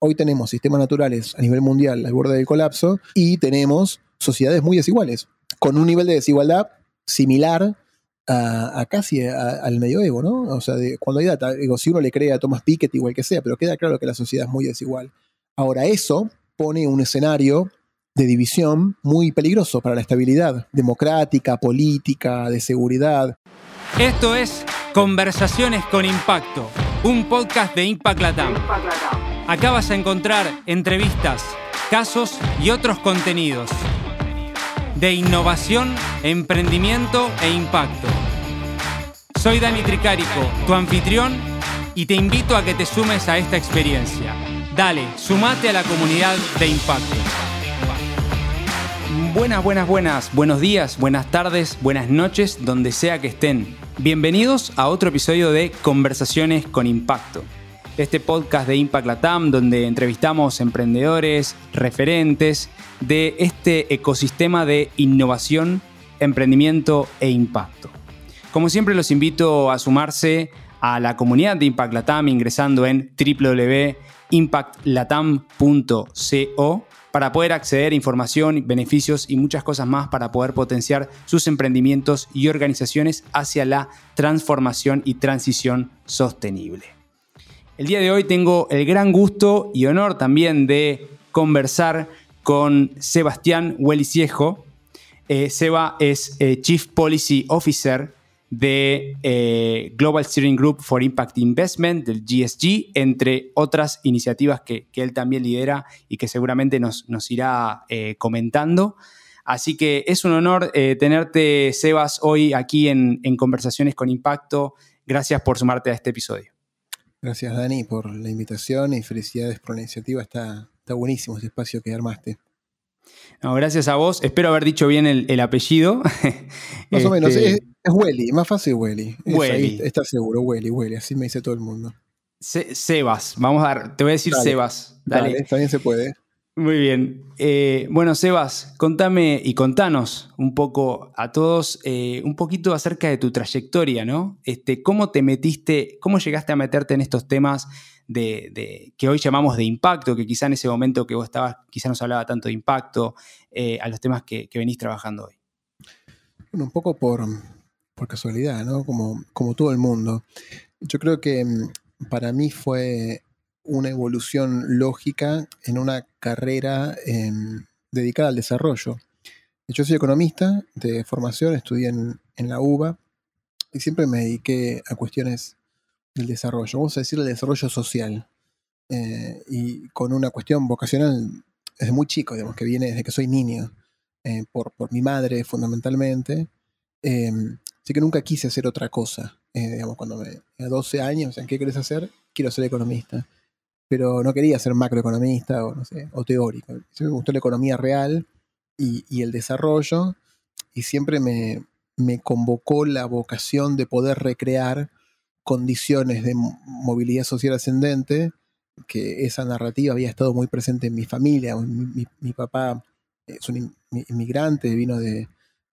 hoy tenemos sistemas naturales a nivel mundial al borde del colapso y tenemos sociedades muy desiguales, con un nivel de desigualdad similar a, casi al medioevo, ¿no? O sea, cuando hay data, digo, si uno le cree a Thomas Piketty igual que sea, pero queda claro que la sociedad es muy desigual. Ahora, eso pone un escenario de división muy peligroso para la estabilidad democrática, política, de seguridad. Esto es Conversaciones con Impacto, un podcast de Impact Latam. Acá vas a encontrar entrevistas, casos y otros contenidos de innovación, emprendimiento e impacto. Soy Dani Tricarico, tu anfitrión, y te invito a que te sumes a esta experiencia. Dale, sumate a la comunidad de impacto. Buenas, buenas, buenas, buenos días, buenas tardes, buenas noches, donde sea que estén. Bienvenidos a otro episodio de Conversaciones con Impacto este podcast de Impact Latam, donde entrevistamos emprendedores, referentes de este ecosistema de innovación, emprendimiento e impacto. Como siempre, los invito a sumarse a la comunidad de Impact Latam ingresando en www.impactlatam.co para poder acceder a información, beneficios y muchas cosas más para poder potenciar sus emprendimientos y organizaciones hacia la transformación y transición sostenible. El día de hoy tengo el gran gusto y honor también de conversar con Sebastián Hueliciejo. Eh, Seba es eh, Chief Policy Officer de eh, Global Steering Group for Impact Investment, del GSG, entre otras iniciativas que, él también lidera y que seguramente nos, nos irá comentando. Así que es un honor tenerte, Sebas, hoy aquí en Conversaciones con Impacto. Gracias por sumarte a este episodio. Gracias Dani por la invitación y felicidades por la iniciativa. Está, está buenísimo ese espacio que armaste. No, gracias a vos. Espero haber dicho bien el, apellido. Más o menos, este, es, es más fácil Welly. Está seguro, Welly, Welly, así me dice todo el mundo. Sebas, vamos a dar, te voy a decir Sebas. Dale. dale. También se puede. Muy bien. Eh, bueno, Sebas, contame y contanos un poco a todos, eh, un poquito acerca de tu trayectoria, ¿no? Este, ¿Cómo te metiste, cómo llegaste a meterte en estos temas de, que hoy llamamos de impacto, que quizá en ese momento que vos estabas, quizá no se hablaba tanto de impacto, eh, a los temas que, venís trabajando hoy? Bueno, un poco por, por casualidad, ¿no? Como, como todo el mundo. Yo creo que mm, para mí fue una evolución lógica en una carrera em, dedicada al desarrollo. Yo soy economista de formación, estudié en, la UBA y siempre me dediqué a cuestiones del desarrollo, vamos a decir el desarrollo social, eh, y con una cuestión vocacional desde muy chico, digamos, que viene desde que soy niño, eh, por, por, mi madre fundamentalmente. Em, así que nunca quise hacer otra cosa. Eh, digamos, cuando me, a 12 años, ¿qué querés hacer? Quiero ser economista pero no quería ser macroeconomista o, no sé, o teórico. me gustó la economía real y, el desarrollo, y siempre me, convocó la vocación de poder recrear condiciones de movilidad social ascendente, que esa narrativa había estado muy presente en mi familia. Mi, papá es un inmigrante, vino de,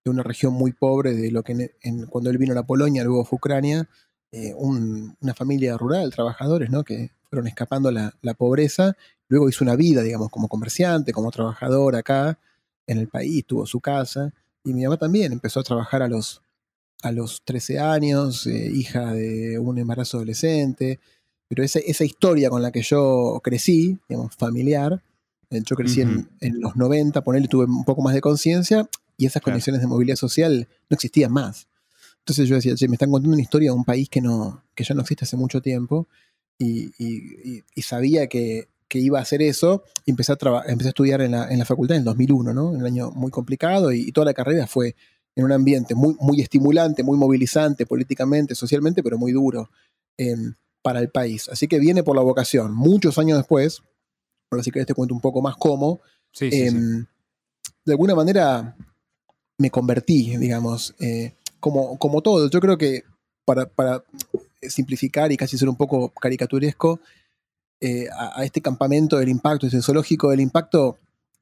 una región muy pobre, de lo que cuando él vino a la Polonia, luego fue Ucrania, eh, una familia rural, trabajadores, ¿no? Que fueron escapando la, la, pobreza. Luego hizo una vida, digamos, como comerciante, como trabajador acá en el país, tuvo su casa. Y mi mamá también empezó a trabajar a los, a los 13 años, eh, hija de un embarazo adolescente. Pero esa, esa historia con la que yo crecí, digamos, familiar, eh, yo crecí en, en, los 90, ponerle tuve un poco más de conciencia y esas condiciones de movilidad social no existían más. Entonces yo decía, me están contando una historia de un país que, no, que ya no existe hace mucho tiempo y, sabía que, iba a hacer eso y empecé a, empecé a estudiar en la, en la, facultad en el 2001, ¿no? Un año muy complicado y, toda la carrera fue en un ambiente muy, muy estimulante, muy movilizante políticamente, socialmente, pero muy duro em, para el país. Así que viene por la vocación. Muchos años después, ahora sí que te cuento un poco más cómo, em, de alguna manera me convertí, digamos, eh, como, como todo. Yo creo que para, para simplificar y casi ser un poco caricaturesco, eh, a, este campamento del impacto, este zoológico del impacto,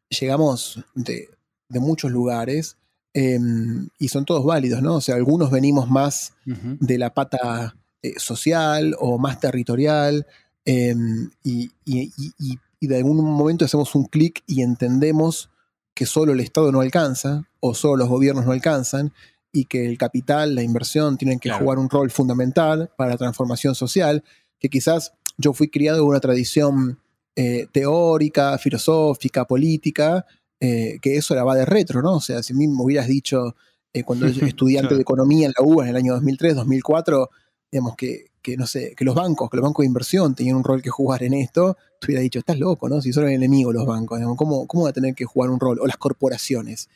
llegamos de, muchos lugares em, y son todos válidos, ¿no? O sea, algunos venimos más de la pata eh, social o más territorial em, y, y de algún momento hacemos un clic y entendemos que solo el Estado no alcanza o solo los gobiernos no alcanzan y que el capital, la inversión tienen que jugar un rol fundamental para la transformación social, que quizás yo fui criado en una tradición eh, teórica, filosófica, política, eh, que eso la va de retro, ¿no? O sea, si a mí me hubieras dicho eh, cuando yo estudiante de economía en la UBA en el año 2003, 2004, digamos que, que, no sé, que los bancos, que los bancos de inversión tenían un rol que jugar en esto, te hubiera dicho, estás loco, ¿no? Si son el enemigo los bancos, ¿cómo, ¿cómo va a tener que jugar un rol? O las corporaciones.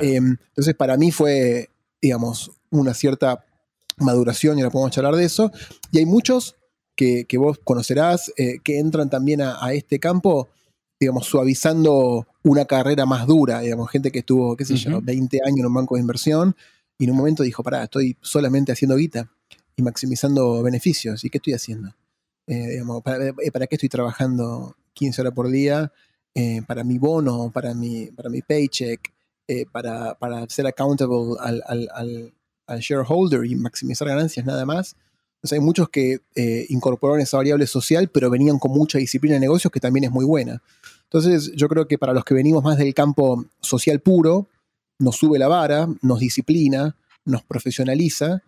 Em, entonces, para mí fue, digamos, una cierta maduración y ahora podemos charlar de eso. Y hay muchos que, vos conocerás eh, que entran también a, este campo, digamos, suavizando una carrera más dura, digamos, gente que estuvo, qué sé yo, 20 años en un banco de inversión y en un momento dijo, pará, estoy solamente haciendo guita y maximizando beneficios. ¿Y qué estoy haciendo? Eh, digamos, eh, ¿para, qué estoy trabajando 15 horas por día? Eh, para mi bono, para mi, para mi paycheck, para, para, ser accountable al, al, al, shareholder y maximizar ganancias nada más. Entonces hay muchos que incorporaron esa variable social, pero venían con mucha disciplina de negocios que también es muy buena. Entonces yo creo que para los que venimos más del campo social puro, nos sube la vara, nos disciplina, nos profesionaliza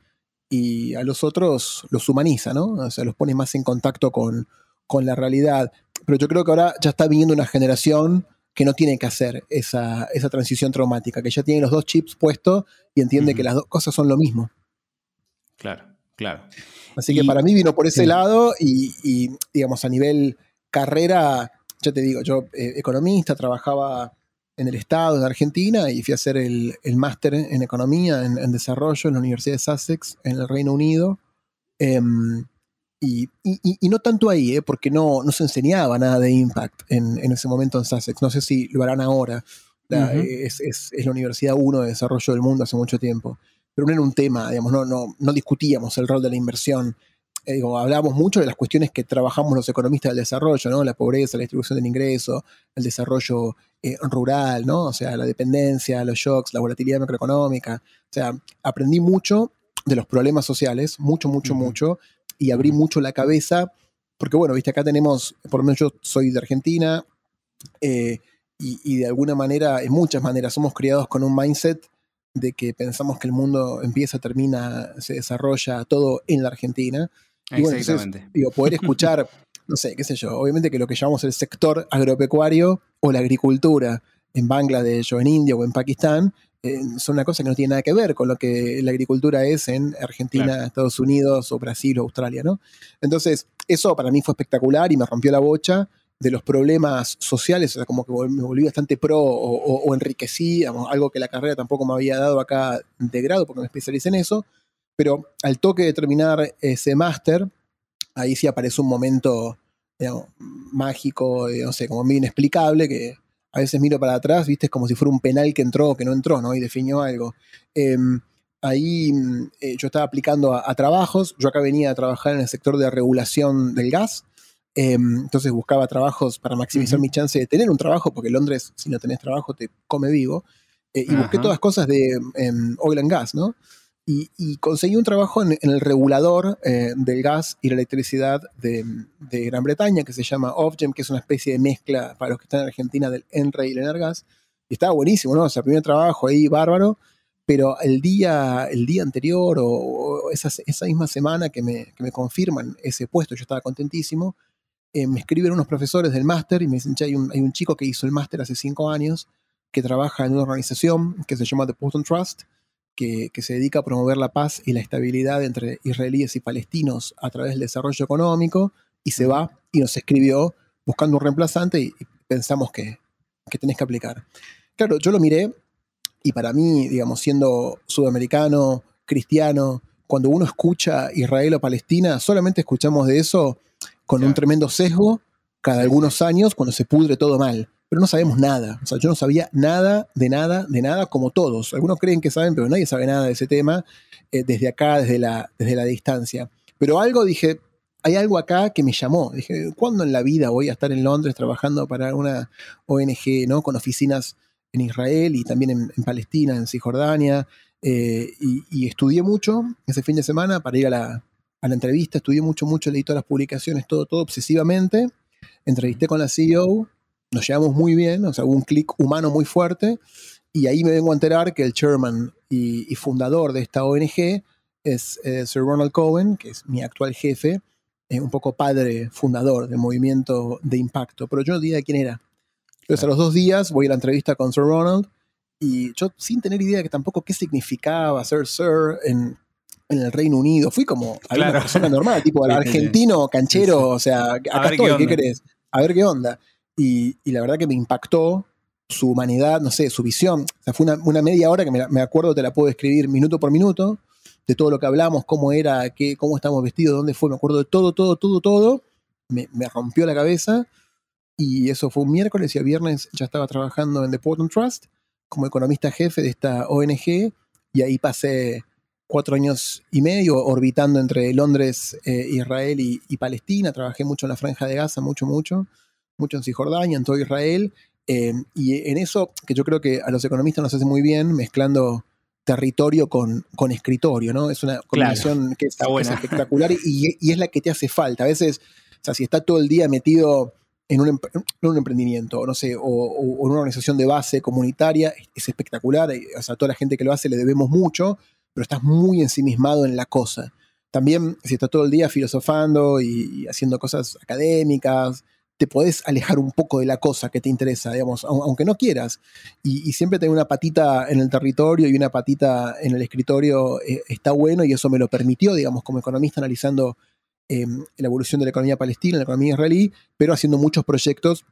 y a los otros los humaniza, ¿no? O sea, los pone más en contacto con, con la realidad. Pero yo creo que ahora ya está viniendo una generación que no tiene que hacer esa, esa transición traumática, que ya tiene los dos chips puestos y entiende que las dos cosas son lo mismo. Claro, claro. Así que para mí vino por ese lado y, digamos, a nivel carrera, ya te digo, yo eh, economista, trabajaba en el Estado de Argentina y fui a hacer el, máster en, economía, en, desarrollo en la Universidad de Sussex, en el Reino Unido. Em, y, no tanto ahí, eh, porque no, no se enseñaba nada de impact en, ese momento en Sussex. No sé si lo harán ahora. es, la Universidad 1 de Desarrollo del Mundo hace mucho tiempo. Pero no era un tema, digamos, no, no, no discutíamos el rol de la inversión eh, digo, hablamos mucho de las cuestiones que trabajamos los economistas del desarrollo, ¿no? La pobreza, la distribución del ingreso, el desarrollo eh, rural, ¿no? O sea, la dependencia, los shocks, la volatilidad macroeconómica. O sea, aprendí mucho de los problemas sociales, mucho, mucho, mucho, y abrí mucho la cabeza, porque bueno, viste, acá tenemos, por lo menos yo soy de Argentina, eh, y, y, de alguna manera, en muchas maneras, somos criados con un mindset de que pensamos que el mundo empieza, termina, se desarrolla todo en la Argentina. Y bueno, digo, poder escuchar, no sé, qué sé yo, obviamente que lo que llamamos el sector agropecuario o la agricultura en Bangladesh o en India o en Pakistán, son una cosa que no tiene nada que ver con lo que la agricultura es en Argentina, Estados Unidos o Brasil o Australia, ¿no? Entonces, eso para mí fue espectacular y me rompió la bocha de los problemas sociales, o sea, como que me volví bastante pro o, enriquecí, algo que la carrera tampoco me había dado acá de grado porque me especialicé en eso, pero al toque de terminar ese máster, ahí sí aparece un momento mágico, eh, no sé, como muy inexplicable, que a veces miro para atrás, viste, es como si fuera un penal que entró o que no entró, ¿no? Y definió algo. Em, ahí eh, yo estaba aplicando a, trabajos, yo acá venía a trabajar en el sector de regulación del gas, em, entonces buscaba trabajos para maximizar mi chance de tener un trabajo, porque Londres, si no tenés trabajo, te come vivo. Eh, y busqué todas cosas de em, oil and gas, ¿no? Y, conseguí un trabajo en, el regulador eh, del gas y la electricidad de, Gran Bretaña, que se llama Ofgem, que es una especie de mezcla para los que están en Argentina del Enre y el Energas. Y estaba buenísimo, ¿no? O sea, primer trabajo ahí, bárbaro, pero el día, el día anterior o, esa, misma semana que me, confirman ese puesto, yo estaba contentísimo, eh, me escriben unos profesores del máster y me dicen, che, hay un, hay un chico que hizo el máster hace cinco años, que trabaja en una organización que se llama The Putin Trust, que, se dedica a promover la paz y la estabilidad entre israelíes y palestinos a través del desarrollo económico, y se va y nos escribió buscando un reemplazante y, pensamos que, que tenés que aplicar. Claro, yo lo miré y para mí, digamos, siendo sudamericano, cristiano, cuando uno escucha Israel o Palestina, solamente escuchamos de eso con un tremendo sesgo cada algunos años cuando se pudre todo mal pero no sabemos nada. O sea, yo no sabía nada, de nada, de nada, como todos. Algunos creen que saben, pero nadie sabe nada de ese tema eh, desde acá, desde la, desde la distancia. Pero algo dije, hay algo acá que me llamó. Dije, ¿cuándo en la vida voy a estar en Londres trabajando para una ONG, ¿no? Con oficinas en Israel y también en, Palestina, en Cisjordania. Eh, y, estudié mucho ese fin de semana para ir a la, a la entrevista, estudié mucho, mucho, leí todas las publicaciones, todo, todo obsesivamente. entrevisté con la CEO, nos llevamos muy bien, o sea, hubo un clic humano muy fuerte, y ahí me vengo a enterar que el chairman y, fundador de esta ONG es eh, Sir Ronald Cohen, que es mi actual jefe, eh, un poco padre fundador del movimiento de impacto, pero yo no tenía quién era. Entonces a los dos días voy a la entrevista con Sir Ronald y yo sin tener idea de que tampoco qué significaba ser Sir en, el Reino Unido. Fui como a una persona normal, tipo argentino, canchero, o sea, acá estoy, ¿qué, querés? A ver qué onda. Y, la verdad que me impactó su humanidad, no sé, su visión. O sea, fue una, media hora que me, acuerdo, te la puedo escribir minuto por minuto, de todo lo que hablamos, cómo era, qué, cómo estamos vestidos, dónde fue, me acuerdo de todo, todo, todo, todo. Me, me rompió la cabeza. Y eso fue un miércoles y el viernes ya estaba trabajando en The Portland Trust como economista jefe de esta ONG y ahí pasé cuatro años y medio orbitando entre Londres, eh, Israel y, Palestina. Trabajé mucho en la Franja de Gaza, mucho, mucho, mucho en Cisjordania, en todo Israel. Eh, y en eso, que yo creo que a los economistas nos hace muy bien, mezclando territorio con, con escritorio, ¿no? Es una combinación que, es, espectacular y, y, es la que te hace falta. A veces, o sea, si está todo el día metido en un, un emprendimiento, no sé, o, en una organización de base comunitaria, es espectacular, eh, o sea, a toda la gente que lo hace le debemos mucho, pero estás muy ensimismado en la cosa. También, si estás todo el día filosofando y, haciendo cosas académicas, te podés alejar un poco de la cosa que te interesa, digamos, aunque no quieras. Y, siempre tener una patita en el territorio y una patita en el escritorio eh, está bueno y eso me lo permitió, digamos, como economista analizando Em, la evolución de la economía palestina, la economía israelí, pero haciendo muchos proyectos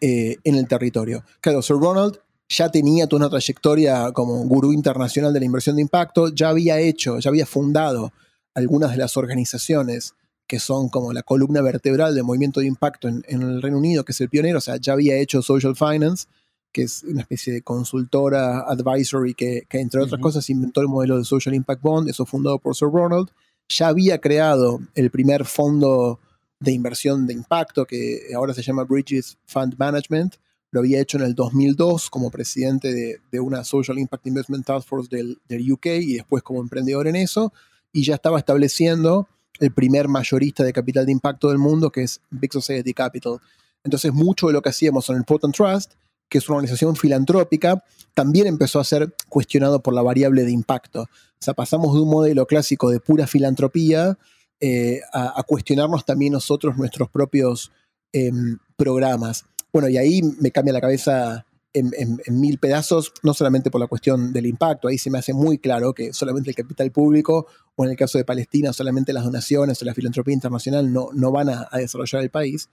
eh, en el territorio. Claro, Sir Ronald ya tenía toda una trayectoria como gurú internacional de la inversión de impacto, ya había hecho, ya había fundado algunas de las organizaciones que son como la columna vertebral del movimiento de impacto en, el Reino Unido, que es el pionero, o sea, ya había hecho Social Finance, que es una especie de consultora advisory que, entre otras cosas inventó el modelo de Social Impact Bond, eso fundado por Sir Ronald, ya había creado el primer fondo de inversión de impacto que ahora se llama Bridges Fund Management. Lo había hecho en el 2002 como presidente de, una Social Impact Investment Task Force del, UK y después como emprendedor en eso. Y ya estaba estableciendo el primer mayorista de capital de impacto del mundo, que es Big Society Capital. Entonces, mucho de lo que hacíamos en el Portland Trust, que es una organización filantrópica, también empezó a ser cuestionado por la variable de impacto. O sea, pasamos de un modelo clásico de pura filantropía eh, a, cuestionarnos también nosotros nuestros propios em, programas. Bueno, y ahí me cambia la cabeza en, mil pedazos, no solamente por la cuestión del impacto, ahí se me hace muy claro que solamente el capital público, o en el caso de Palestina, solamente las donaciones o la filantropía internacional no, no van a, desarrollar el país.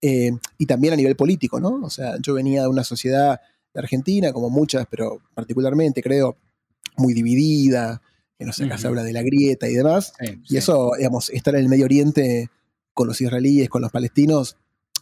Eh, y también a nivel político, ¿no? O sea, yo venía de una sociedad de Argentina, como muchas, pero particularmente creo, muy dividida, que no sé, acá se habla de la grieta y demás. y eso, digamos, estar en el Medio Oriente con los israelíes, con los palestinos,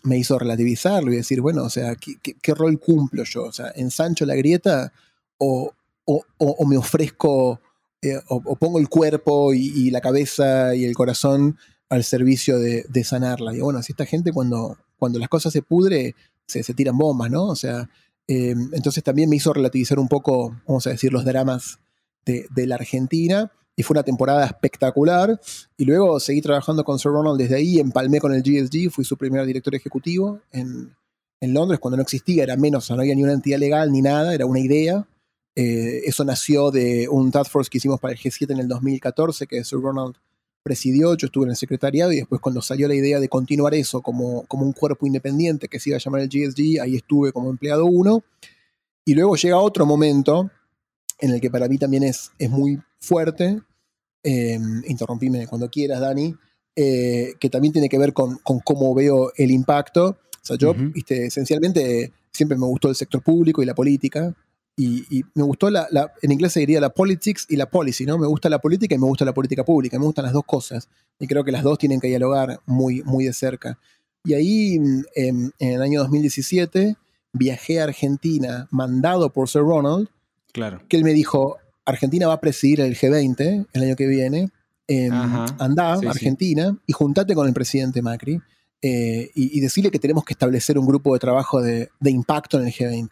me hizo relativizarlo y decir, bueno, o sea, ¿qué, rol cumplo yo? O sea, ¿ensancho la grieta o, o, me ofrezco eh, o, pongo el cuerpo y, la cabeza y el corazón al servicio de, sanarla? Y bueno, si esta gente cuando, cuando las cosas se pudre, se, se tiran bombas, ¿no? O sea, eh, entonces también me hizo relativizar un poco, vamos a decir, los dramas de, la Argentina y fue una temporada espectacular. Y luego seguí trabajando con Sir Ronald desde ahí, empalmé con el GSG, fui su primer director ejecutivo en, Londres cuando no existía, era menos, no había ni una entidad legal ni nada, era una idea. Eh, eso nació de un task force que hicimos para el G7 en el 2014, que Sir Ronald presidió, yo estuve en el secretariado y después cuando salió la idea de continuar eso como, como un cuerpo independiente que se iba a llamar el GSG, ahí estuve como empleado uno. Y luego llega otro momento en el que para mí también es, es muy fuerte, eh, interrumpime cuando quieras, Dani, eh, que también tiene que ver con, cómo veo el impacto. O sea, yo, viste, esencialmente siempre me gustó el sector público y la política. Y, me gustó la, en inglés se diría la politics y la policy, ¿no? Me gusta la política y me gusta la política pública, me gustan las dos cosas. Y creo que las dos tienen que dialogar muy, muy de cerca. Y ahí, en, en el año 2017, viajé a Argentina, mandado por Sir Ronald, que él me dijo, Argentina va a presidir el G20 el año que viene, eh, andá Argentina y juntate con el presidente Macri eh, y, decirle que tenemos que establecer un grupo de trabajo de, impacto en el G20.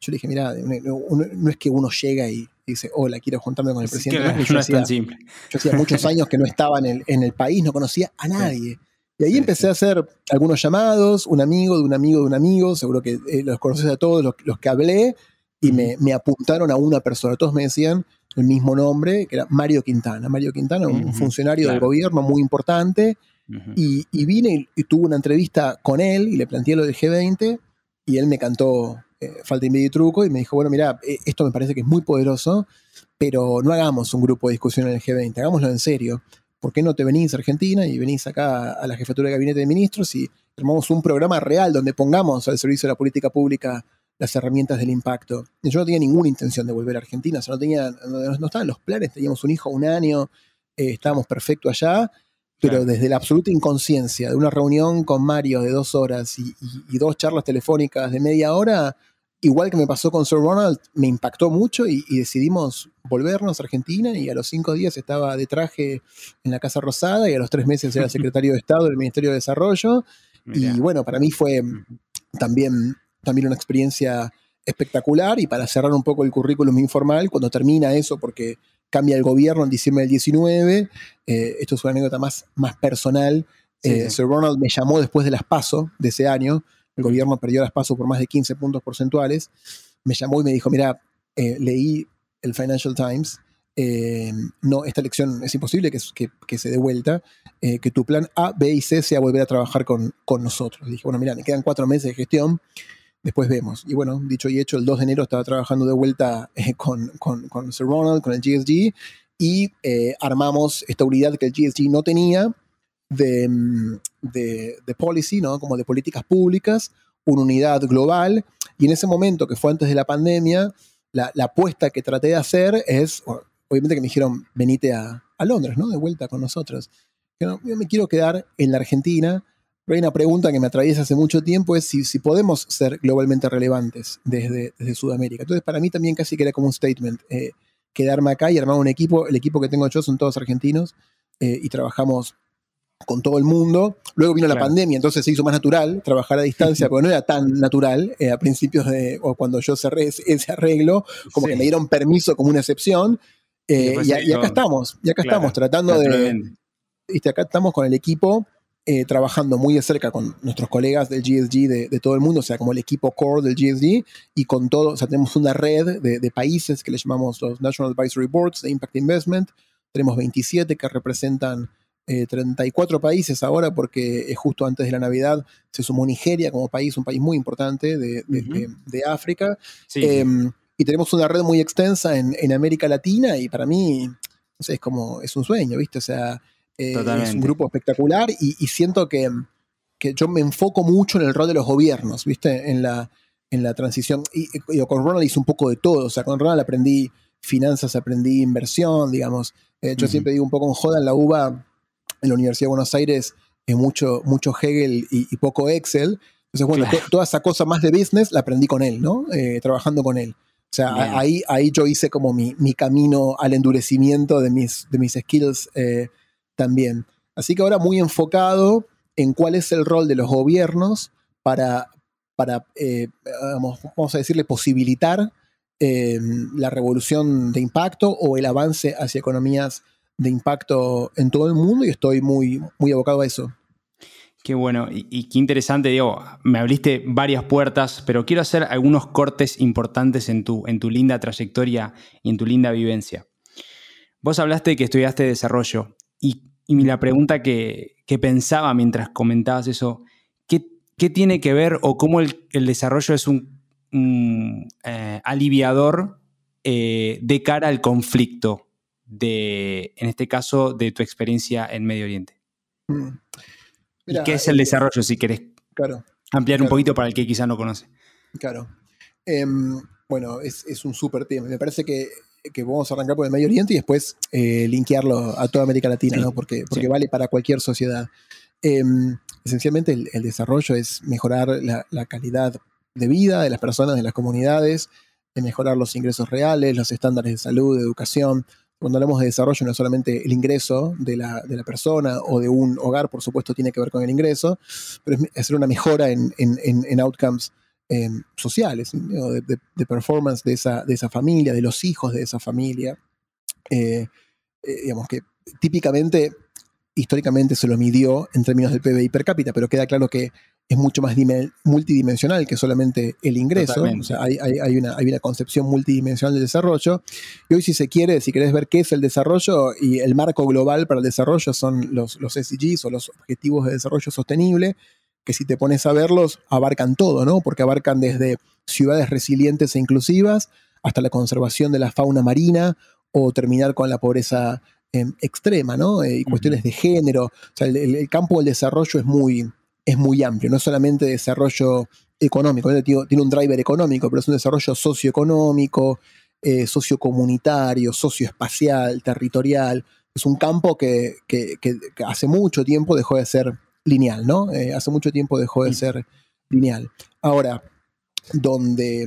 Yo le dije, mira, no, es que uno llega y dice, hola, quiero juntarme con el presidente Macri. Yo, hacía, yo hacía muchos años que no estaba en el, en el país, no conocía a nadie. Y ahí empecé a hacer algunos llamados, un amigo de un amigo de un amigo, seguro que eh, los conoces a todos los, que hablé, y me, apuntaron a una persona. Todos me decían el mismo nombre, que era Mario Quintana. Mario Quintana, un funcionario del gobierno muy importante, y, vine y, tuve una entrevista con él y le planteé lo del G20, y él me cantó eh, Falta y medio truco, y me dijo, bueno, mira, eh, esto me parece que es muy poderoso, pero no hagamos un grupo de discusión en el G20, hagámoslo en serio. ¿por qué no te venís a Argentina y venís acá a la jefatura de gabinete de ministros y armamos un programa real donde pongamos al servicio de la política pública las herramientas del impacto? yo no tenía ninguna intención de volver a Argentina, o sea, no, tenía, no, estaban los planes, teníamos un hijo un año, eh, estábamos perfecto allá, pero desde la absoluta inconsciencia de una reunión con Mario de dos horas y dos charlas telefónicas de media hora, igual que me pasó con Sir Ronald, me impactó mucho y, decidimos volvernos a Argentina y a los cinco días estaba de traje en la Casa Rosada y a los tres meses era secretario de Estado del Ministerio de Desarrollo. Y bueno, para mí fue también, también una experiencia espectacular y para cerrar un poco el currículum informal, cuando termina eso, porque cambia el gobierno en diciembre del 19, eh, esto es una anécdota más, más personal, eh, Sir Ronald me llamó después de las PASO de ese año, el gobierno perdió las pasos por más de 15 puntos porcentuales, me llamó y me dijo, mira, eh, leí el Financial Times, eh, no, esta elección es imposible que, que, se dé vuelta, eh, que tu plan A, B y C sea volver a trabajar con, con nosotros. dije, bueno, mira, me quedan cuatro meses de gestión, después vemos. Y bueno, dicho y hecho, el 2 de enero estaba trabajando de vuelta con, con, con, Sir Ronald, con el GSG, y armamos esta unidad que el GSG no tenía, Mm, de, de, policy, ¿no? como de políticas públicas, una unidad global. Y en ese momento, que fue antes de la pandemia, la, apuesta que traté de hacer es, obviamente que me dijeron, venite a, Londres, ¿no? De vuelta con nosotros. yo me quiero quedar en la Argentina, pero hay una pregunta que me atraviesa hace mucho tiempo, es si, si podemos ser globalmente relevantes desde, desde, Sudamérica. Entonces, para mí también casi que era como un statement, eh, quedarme acá y armar un equipo. El equipo que tengo yo son todos argentinos eh, y trabajamos con todo el mundo. Luego vino la pandemia, entonces se hizo más natural trabajar a distancia, porque no era tan natural eh, a principios de, o cuando yo cerré ese, arreglo, como que me dieron permiso como una excepción. y, acá estamos, y acá estamos tratando de... Viste, acá estamos con el equipo eh, trabajando muy de cerca con nuestros colegas del GSG de, todo el mundo, o sea, como el equipo core del GSG, y con todo, o sea, tenemos una red de, de países que le llamamos los National Advisory Boards de Impact Investment. Tenemos 27 que representan 34 eh, países ahora, porque justo antes de la Navidad se sumó Nigeria como país, un país muy importante de, África. Em, y tenemos una red muy extensa en, América Latina y para mí es como, es un sueño, ¿viste? O sea, eh, es un grupo espectacular y, siento que, que, yo me enfoco mucho en el rol de los gobiernos, ¿viste? En la, en la transición. Y, con Ronald hice un poco de todo, o sea, con Ronald aprendí finanzas, aprendí inversión, digamos. Eh, yo siempre digo un poco en joda en la UBA en la Universidad de Buenos Aires es mucho, mucho Hegel y, poco Excel. Entonces, bueno, toda esa cosa más de business la aprendí con él, ¿no? Eh, trabajando con él. O sea, ahí, ahí yo hice como mi, camino al endurecimiento de mis, de mis skills eh, también. Así que ahora muy enfocado en cuál es el rol de los gobiernos para, para eh, vamos, a decirle, posibilitar la revolución de impacto o el avance hacia economías de impacto en todo el mundo y estoy muy, muy abocado a eso. Qué bueno y, qué interesante, Diego. Me abriste varias puertas, pero quiero hacer algunos cortes importantes en tu, en tu linda trayectoria y en tu linda vivencia. Vos hablaste que estudiaste desarrollo y, la pregunta que, pensaba mientras comentabas eso, ¿qué, tiene que ver o cómo el, desarrollo es un, eh, aliviador eh, de cara al conflicto? de, en este caso, de tu experiencia en Medio Oriente? Mm. ¿Y qué es el eh, desarrollo, si querés ampliar un poquito para el que quizá no conoce? Claro. Em, bueno, es, un súper tema. Me parece que, vamos a arrancar por el Medio Oriente y después eh, linkearlo a toda América Latina, ¿no? Porque, porque vale para cualquier sociedad. Em, esencialmente el, desarrollo es mejorar la, la, calidad de vida de las personas, de las comunidades, de mejorar los ingresos reales, los estándares de salud, de educación, cuando hablamos de desarrollo no es solamente el ingreso de la, persona o de un hogar, por supuesto tiene que ver con el ingreso, pero es hacer una mejora en, outcomes em, sociales, de, performance de esa, de esa familia, de los hijos de esa familia. Eh, eh, digamos que típicamente históricamente se lo midió en términos del PBI per cápita, pero queda claro que es mucho más multidimensional que solamente el ingreso. O sea, hay, una, hay, una, concepción multidimensional del desarrollo. Y hoy, si se quiere, si querés ver qué es el desarrollo y el marco global para el desarrollo son los, los SDGs o los Objetivos de Desarrollo Sostenible, que si te pones a verlos, abarcan todo, ¿no? Porque abarcan desde ciudades resilientes e inclusivas hasta la conservación de la fauna marina o terminar con la pobreza em, extrema, ¿no? Eh, y cuestiones de género. O sea, el, campo del desarrollo es muy, es muy amplio, no solamente desarrollo económico, tiene un driver económico, pero es un desarrollo socioeconómico, eh, sociocomunitario, socioespacial, territorial. Es un campo que, hace mucho tiempo dejó de ser lineal, ¿no? Eh, hace mucho tiempo dejó de ser lineal. Ahora, donde,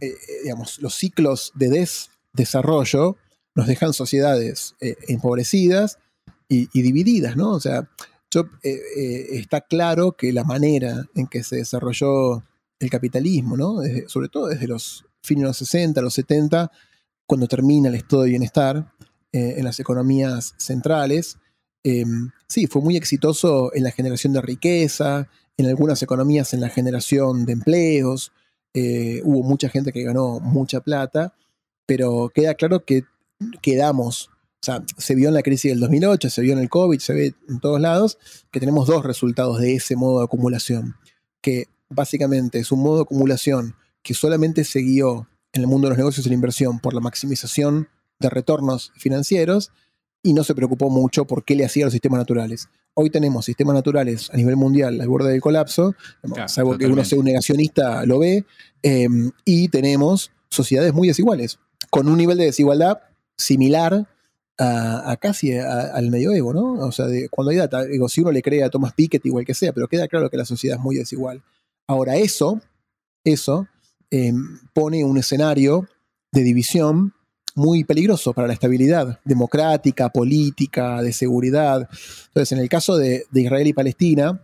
eh, digamos, los ciclos de desarrollo nos dejan sociedades empobrecidas y, y, divididas, ¿no? O sea, yo, eh, eh, está claro que la manera en que se desarrolló el capitalismo, ¿no? sobre todo desde los fines de los 60, los 70, cuando termina el estado de bienestar eh, en las economías centrales, em, sí, fue muy exitoso en la generación de riqueza, en algunas economías en la generación de empleos, hubo mucha gente que ganó mucha plata, pero queda claro que quedamos o sea, se vio en la crisis del 2008, se vio en el COVID, se ve en todos lados, que tenemos dos resultados de ese modo de acumulación, que básicamente es un modo de acumulación que solamente se guió en el mundo de los negocios y la inversión por la maximización de retornos financieros y no se preocupó mucho por qué le hacía a los sistemas naturales. Hoy tenemos sistemas naturales a nivel mundial al borde del colapso, salvo que uno sea un negacionista, lo ve, em, y tenemos sociedades muy desiguales, con un nivel de desigualdad similar a, casi al medioevo, ¿no? O sea, cuando hay data, digo, si uno le cree a Thomas Piketty igual que sea, pero queda claro que la sociedad es muy desigual. Ahora, eso, eso em, pone un escenario de división muy peligroso para la estabilidad democrática, política, de seguridad. Entonces, en el caso de, Israel y Palestina,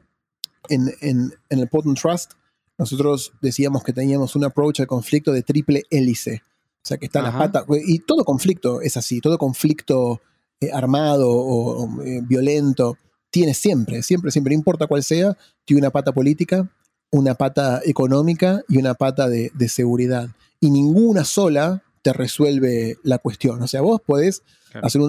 en, en, en el Potent Trust, nosotros decíamos que teníamos un approach al conflicto de triple hélice. O sea, que está la pata. Y todo conflicto es así, todo conflicto eh, armado o, eh, violento tiene siempre, siempre, siempre, no importa cuál sea, tiene una pata política, una pata económica y una pata de, seguridad. Y ninguna sola te resuelve la cuestión. O sea, vos podés hacer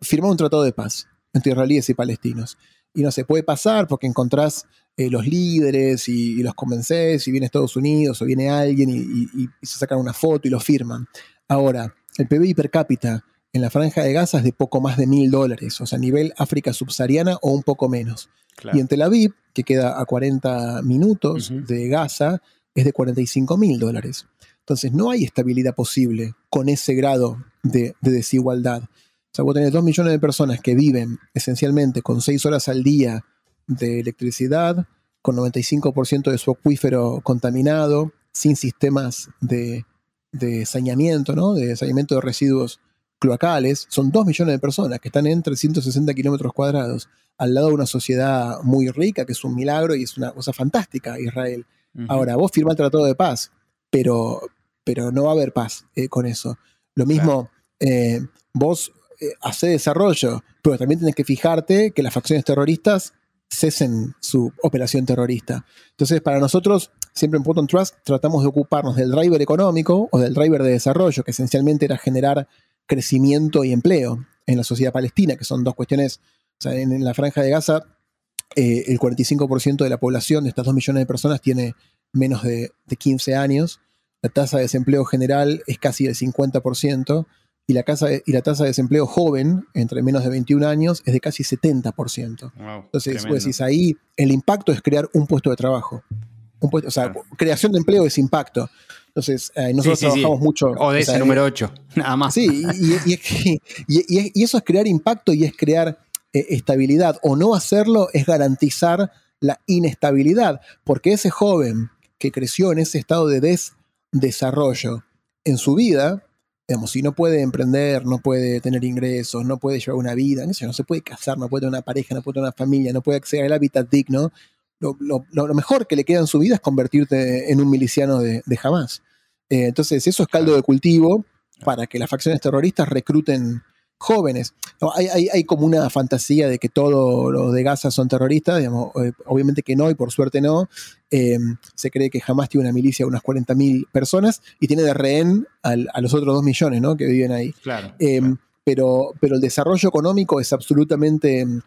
firmar un tratado de paz entre israelíes y palestinos. Y no se puede pasar porque encontrás eh, los líderes y, los convences, y viene Estados Unidos o viene alguien y, se sacan una foto y lo firman. Ahora, el PBI per cápita en la franja de Gaza es de poco más de mil dólares, o sea, a nivel África subsahariana o un poco menos. Y en Tel Aviv, que queda a 40 minutos de Gaza, es de 45 mil dólares. Entonces, no hay estabilidad posible con ese grado de, de desigualdad. O sea, vos tenés dos millones de personas que viven esencialmente con seis horas al día de electricidad, con 95% de su acuífero contaminado, sin sistemas de, saneamiento, ¿no? de saneamiento de residuos cloacales. Son 2 millones de personas que están en 360 kilómetros cuadrados, al lado de una sociedad muy rica, que es un milagro y es una cosa fantástica, Israel. Ahora, vos firmás el Tratado de Paz, pero, pero no va a haber paz eh, con eso. Lo mismo, eh, vos eh, hacés desarrollo, pero también tenés que fijarte que las facciones terroristas cesen su operación terrorista. Entonces, para nosotros, siempre en Put Trust, tratamos de ocuparnos del driver económico o del driver de desarrollo, que esencialmente era generar crecimiento y empleo en la sociedad palestina, que son dos cuestiones. En, la franja de Gaza, eh, el 45% de la población de estas 2 millones de personas tiene menos de, de 15 años. La tasa de desempleo general es casi el 50% y la, casa y la tasa de desempleo joven, entre menos de 21 años, es de casi 70%. Entonces, pues decís, ahí el impacto es crear un puesto de trabajo. Un puesto, o sea, creación de empleo es impacto. Entonces, eh, nosotros trabajamos mucho. O de ese número 8, nada más. Sí, y, eso es crear impacto y es crear eh, estabilidad. O no hacerlo es garantizar la inestabilidad, porque ese joven que creció en ese estado de desarrollo en su vida, Digamos, si no puede emprender, no puede tener ingresos, no puede llevar una vida, no, se puede casar, no puede tener una pareja, no puede tener una familia, no puede acceder al hábitat digno, lo, mejor que le queda en su vida es convertirte en un miliciano de, Hamas. Eh, entonces, eso es caldo de cultivo para que las facciones terroristas recluten jóvenes. hay, como una fantasía de que todos los de Gaza son terroristas, digamos, eh, obviamente que no y por suerte no. Em, se cree que jamás tiene una milicia de unas 40.000 personas y tiene de rehén a los otros 2 millones ¿no? que viven ahí. Em, pero, pero el desarrollo económico es absolutamente em,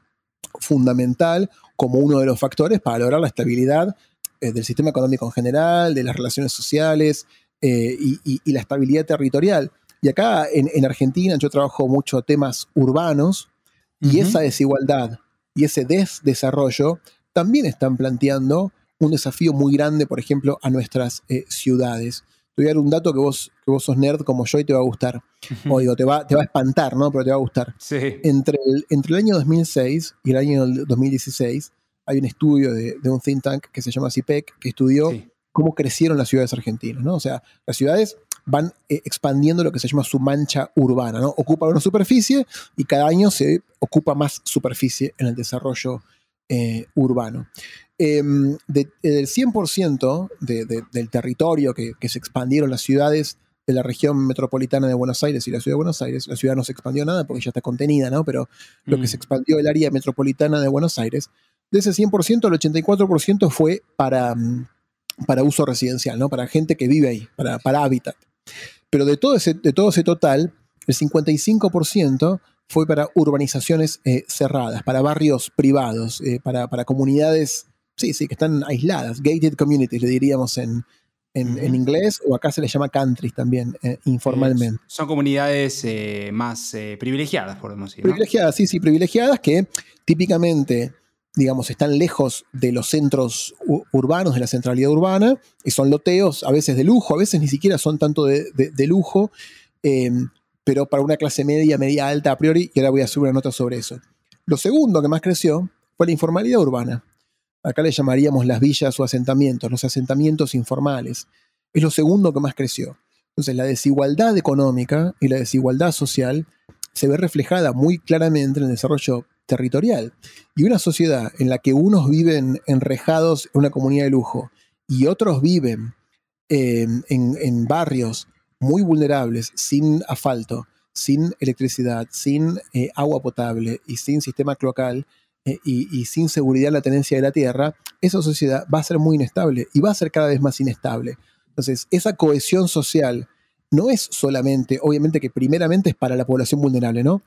fundamental como uno de los factores para lograr la estabilidad eh, del sistema económico en general, de las relaciones sociales eh, y, la estabilidad territorial. Y acá en, Argentina yo trabajo mucho temas urbanos y esa desigualdad y ese desdesarrollo también están planteando un desafío muy grande, por ejemplo, a nuestras eh, ciudades. Te voy a dar un dato que vos, que vos sos nerd como yo y te va a gustar. O digo, te va, te va a espantar, ¿no? Pero te va a gustar. Entre, el, entre el año 2006 y el año 2016 hay un estudio de, un think tank que se llama CIPEC, que estudió cómo crecieron las ciudades argentinas, ¿no? O sea, las ciudades van eh, expandiendo lo que se llama su mancha urbana, ¿no? Ocupan una superficie y cada año se ocupa más superficie en el desarrollo eh, urbano. Em, del 100% del territorio que, se expandieron las ciudades de la región metropolitana de Buenos Aires y la ciudad de Buenos Aires, la ciudad no se expandió nada porque ya está contenida, ¿no? Pero lo que mm. se expandió el área metropolitana de Buenos Aires de ese 100%, el 84% fue para, mm, para uso residencial, ¿no? para gente que vive ahí, para, para hábitat. Pero de todo, ese, de todo ese total, el 55% fue para urbanizaciones eh, cerradas, para barrios privados, eh, para, para, comunidades, sí, sí, que están aisladas, gated communities, le diríamos en, en, inglés, o acá se les llama countries también, eh, informalmente. son comunidades más privilegiadas, podemos decir. Privilegiadas, sí, sí, privilegiadas que típicamente digamos, están lejos de los centros urbanos, de la centralidad urbana, y son loteos a veces de lujo, a veces ni siquiera son tanto de, lujo, eh, pero para una clase media, media alta a priori, y ahora voy a hacer una nota sobre eso. Lo segundo que más creció fue la informalidad urbana. Acá le llamaríamos las villas o asentamientos, los asentamientos informales. Es lo segundo que más creció. Entonces, la desigualdad económica y la desigualdad social se ve reflejada muy claramente en el desarrollo territorial. Y una sociedad en la que unos viven enrejados en una comunidad de lujo y otros viven en, barrios muy vulnerables, sin asfalto, sin electricidad, sin eh, agua potable y sin sistema cloacal eh, y, sin seguridad en la tenencia de la tierra, esa sociedad va a ser muy inestable y va a ser cada vez más inestable. Entonces, esa cohesión social no es solamente, obviamente que primeramente es para la población vulnerable, ¿no?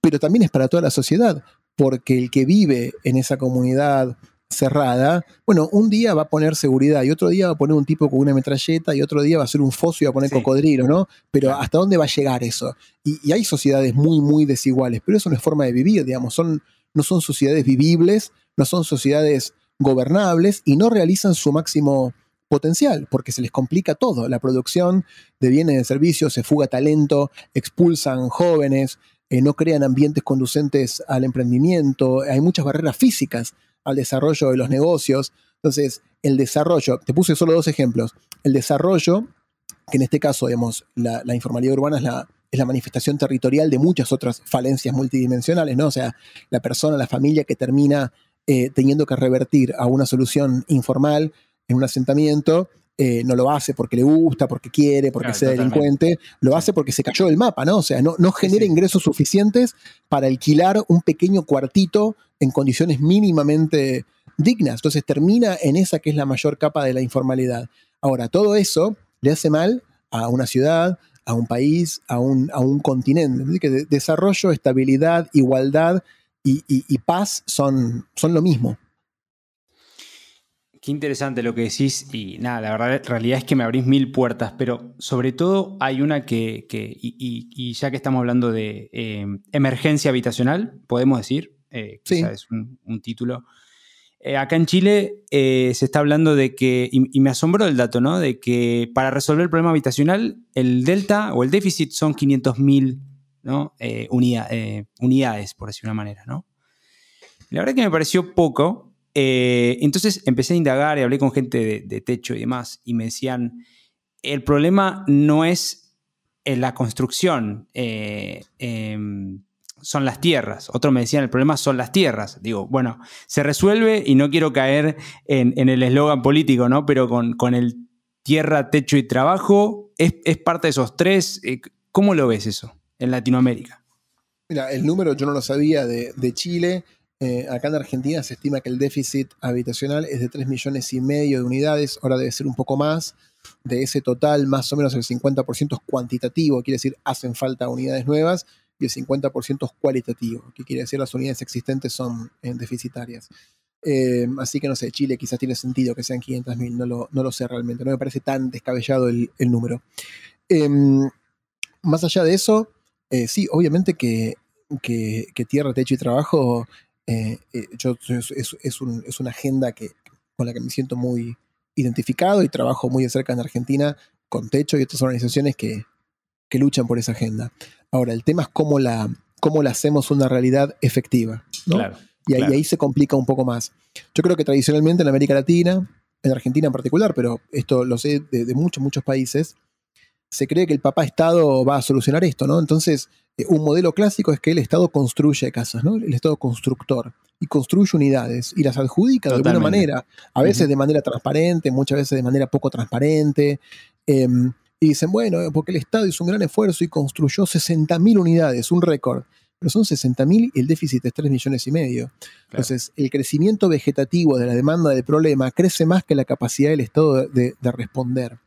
Pero también es para toda la sociedad, porque el que vive en esa comunidad cerrada, bueno, un día va a poner seguridad y otro día va a poner un tipo con una metralleta y otro día va a ser un foso y va a poner cocodrilo, ¿no? Pero ¿hasta dónde va a llegar eso? Y, hay sociedades muy, muy desiguales, pero eso no es forma de vivir, digamos, son, no son sociedades vivibles, no son sociedades gobernables y no realizan su máximo potencial, porque se les complica todo, la producción de bienes y servicios, se fuga talento, expulsan jóvenes, eh, no crean ambientes conducentes al emprendimiento, hay muchas barreras físicas al desarrollo de los negocios. Entonces, el desarrollo, te puse solo dos ejemplos, el desarrollo, que en este caso, digamos, la, informalidad urbana es la, es la manifestación territorial de muchas otras falencias multidimensionales, ¿no? O sea, la persona, la familia que termina eh, teniendo que revertir a una solución informal en un asentamiento, eh, no lo hace porque le gusta, porque quiere, porque sea delincuente, lo hace porque se cayó del mapa, ¿no? O sea, no, no genera ingresos suficientes para alquilar un pequeño cuartito en condiciones mínimamente dignas. Entonces termina en esa que es la mayor capa de la informalidad. Ahora, todo eso le hace mal a una ciudad, a un país, a un, a un continente. Que desarrollo, estabilidad, igualdad y, y paz son, son lo mismo. Qué interesante lo que decís y nada, la verdad, realidad es que me abrís mil puertas, pero sobre todo hay una que, y, ya que estamos hablando de eh, emergencia habitacional, podemos decir, eh, es un, título. Eh, acá en Chile se está hablando de que, y, me asombró el dato, ¿no? De que para resolver el problema habitacional, el delta o el déficit son 500.000 ¿no? unidades, por decir una manera, ¿no? La verdad que me pareció poco, eh, entonces empecé a indagar y hablé con gente de, techo y demás, y me decían, el problema no es en la construcción, eh, em, son las tierras. Otros me decían, el problema son las tierras. Digo, bueno, se resuelve y no quiero caer en, el eslogan político, ¿no? Pero con, el tierra, techo y trabajo, es, es parte de esos tres. Eh, ¿Cómo lo ves eso en Latinoamérica? Mira, el número yo no lo sabía de, Chile. Eh, acá en Argentina se estima que el déficit habitacional es de 3 millones y medio de unidades, ahora debe ser un poco más. De ese total, más o menos el 50% es cuantitativo, quiere decir hacen falta unidades nuevas, y el 50% es cualitativo, que quiere decir las unidades existentes son eh, deficitarias. Eh, así que no sé, Chile quizás tiene sentido que sean 500.000, no lo, no lo sé realmente, no me parece tan descabellado el, número. Em, más allá de eso, sí, obviamente que, tierra, techo y trabajo yo, es, una agenda que, con la que me siento muy identificado y trabajo muy de cerca en Argentina con Techo y otras organizaciones que, que luchan por esa agenda. Ahora, el tema es cómo la, cómo la hacemos una realidad efectiva. y ahí, se complica un poco más. Yo creo que tradicionalmente en América Latina, en Argentina en particular, pero esto lo sé de, muchos, muchos países, se cree que el papá Estado va a solucionar esto, ¿no? Entonces, eh, un modelo clásico es que el Estado construye casas, ¿no? El Estado constructor y construye unidades y las adjudica de alguna manera, a veces de manera transparente, muchas veces de manera poco transparente. Em, y dicen, bueno, porque el Estado hizo un gran esfuerzo y construyó 60.000 unidades, un récord. Pero son 60.000 y el déficit es 3 millones y medio. Entonces, el crecimiento vegetativo de la demanda del problema crece más que la capacidad del Estado de, responder.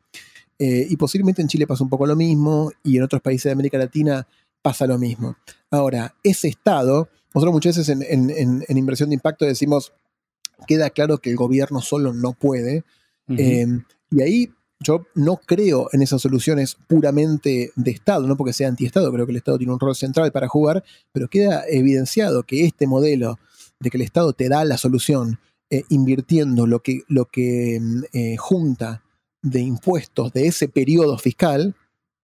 Eh, y posiblemente en Chile pasa un poco lo mismo y en otros países de América Latina pasa lo mismo. Ahora, ese Estado, nosotros muchas veces en, inversión de impacto decimos, queda claro que el gobierno solo no puede. Eh, y ahí yo no creo en esas soluciones puramente de Estado, no porque sea anti-Estado, creo que el Estado tiene un rol central para jugar, pero queda evidenciado que este modelo de que el Estado te da la solución eh, invirtiendo lo que, lo que mm, eh, junta de impuestos de ese periodo fiscal,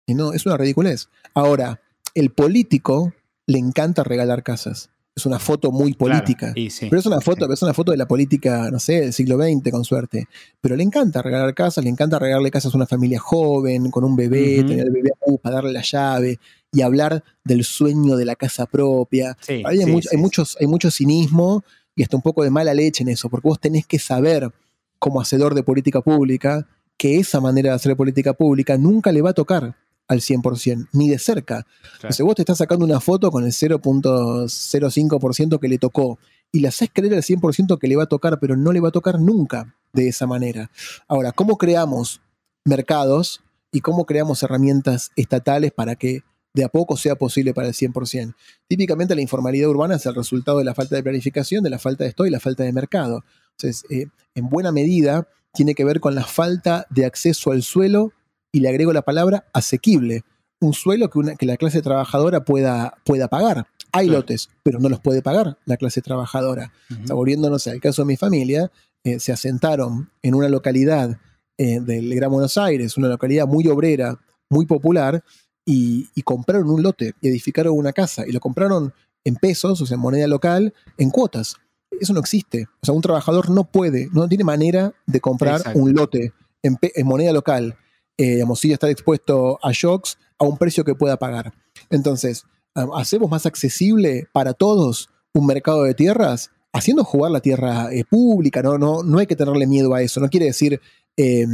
no, es una ridiculez. Ahora, el político le encanta regalar casas es una foto muy política. Pero es una foto, es una foto de la política, no sé, del siglo XX, con suerte. Pero le encanta regalar casas, le encanta regalarle casas a una familia joven, con un bebé, tener el bebé para darle la llave y hablar del sueño de la casa propia. hay, muchos, hay mucho cinismo y hasta un poco de mala leche en eso, porque vos tenés que saber, como hacedor de política pública, que esa manera de hacer política pública nunca le va a tocar al 100%, ni de cerca. Entonces vos te estás sacando una foto con el 0.05% que le tocó y le haces creer al 100% que le va a tocar, pero no le va a tocar nunca de esa manera. Ahora, ¿cómo creamos mercados y cómo creamos herramientas estatales para que de a poco sea posible para el 100%? Típicamente la informalidad urbana es el resultado de la falta de planificación, de la falta de esto y la falta de mercado. Entonces, eh, en buena medida, tiene que ver con la falta de acceso al suelo y le agrego la palabra asequible, un suelo que, que la clase trabajadora pueda, pueda pagar. Hay lotes, pero no los puede pagar la clase trabajadora. volviéndonos al caso de mi familia, eh, se asentaron en una localidad eh, del Gran Buenos Aires, una localidad muy obrera, muy popular, y, compraron un lote y edificaron una casa. Y lo compraron en pesos, o sea, en moneda local, en cuotas. Eso no existe. O sea, un trabajador no puede, no tiene manera de comprar un lote en, en moneda local eh, digamos, sí estar expuesto a shocks a un precio que pueda pagar. Entonces, hacemos más accesible para todos un mercado de tierras, haciendo jugar la tierra eh, pública, ¿no? No, no hay que tenerle miedo a eso, no quiere decir eh,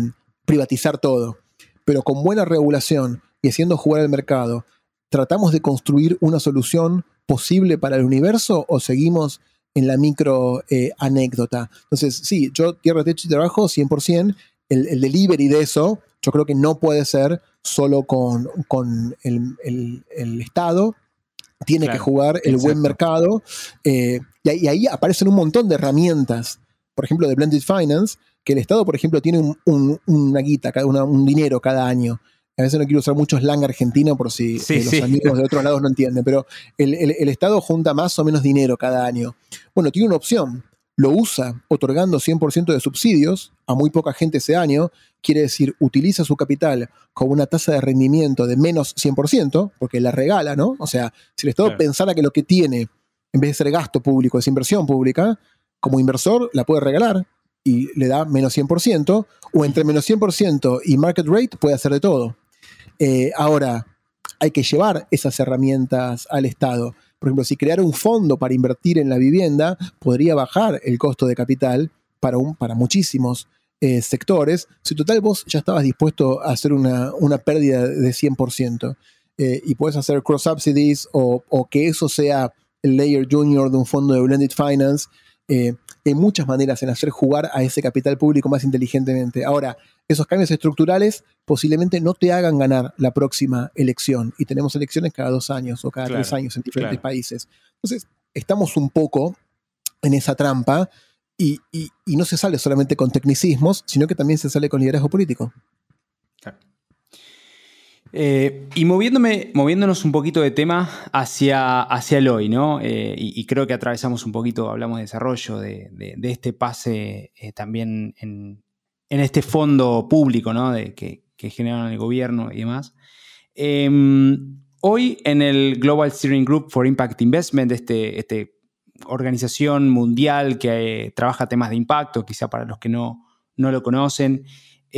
privatizar todo, pero con buena regulación y haciendo jugar el mercado, ¿tratamos de construir una solución posible para el universo o seguimos en la micro anécdota? Entonces, sí, yo tierra, techo y trabajo 100%, el, el delivery de eso yo creo que no puede ser solo con, el, Estado, tiene que jugar el buen mercado. Eh, y, ahí aparecen un montón de herramientas, por ejemplo, de Blended Finance, que el Estado, por ejemplo, tiene una guita, un dinero cada año. A veces no quiero usar mucho slang argentino por si eh, los amigos de otros lados no entienden, pero el, el Estado junta más o menos dinero cada año. Bueno, tiene una opción lo usa otorgando 100% de subsidios a muy poca gente ese año, quiere decir, utiliza su capital con una tasa de rendimiento de menos 100%, porque la regala, ¿no? O sea, si el Estado pensara que lo que tiene, en vez de ser gasto público, es inversión pública, como inversor la puede regalar y le da menos 100%, o entre menos 100% y market rate puede hacer de todo. Eh, ahora, hay que llevar esas herramientas al Estado. Por ejemplo, si creara un fondo para invertir en la vivienda, podría bajar el costo de capital para, un, para muchísimos eh, sectores. Si total vos ya estabas dispuesto a hacer una, pérdida de 100%. eh, y puedes hacer cross subsidies o, que eso sea el layer junior de un fondo de blended finance. Eh, hay muchas maneras en hacer jugar a ese capital público más inteligentemente. Ahora, esos cambios estructurales posiblemente no te hagan ganar la próxima elección. Y tenemos elecciones cada dos años o cada tres años en diferentes países. Entonces, estamos un poco en esa trampa y, no se sale solamente con tecnicismos, sino que también se sale con liderazgo político. Eh, y moviéndome, moviéndonos un poquito de tema hacia, hacia el hoy, ¿no? Eh, y, creo que atravesamos un poquito, hablamos de desarrollo, de, este pase eh, también en, este fondo público, ¿no? De, que, que generan el gobierno y demás. Em, hoy en el Global Steering Group for Impact Investment, este, este organización mundial que trabaja temas de impacto, quizá para los que no, no lo conocen,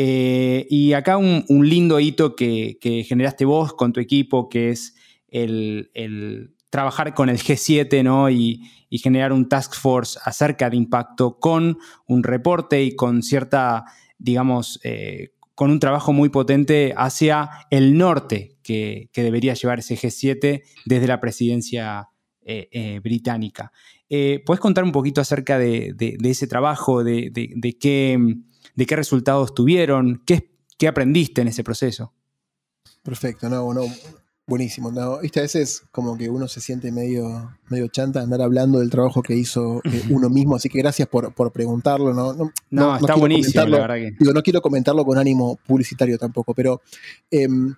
eh, y acá un, lindo hito que, generaste vos con tu equipo, que es el, trabajar con el G7 ¿no? y, generar un task force acerca de impacto con un reporte y con cierta, digamos, eh, con un trabajo muy potente hacia el norte que, debería llevar ese G7 desde la presidencia eh, británica. ¿Puedes contar un poquito acerca de, ese trabajo, de, de qué de qué resultados tuvieron, qué, qué aprendiste en ese proceso. Perfecto, no, no, buenísimo. No, esta vez es como que uno se siente medio, medio chanta andar hablando del trabajo que hizo eh, uno mismo, así que gracias por, preguntarlo. No, no, está buenísimo, la verdad que. Digo, no quiero comentarlo con ánimo publicitario tampoco, pero em,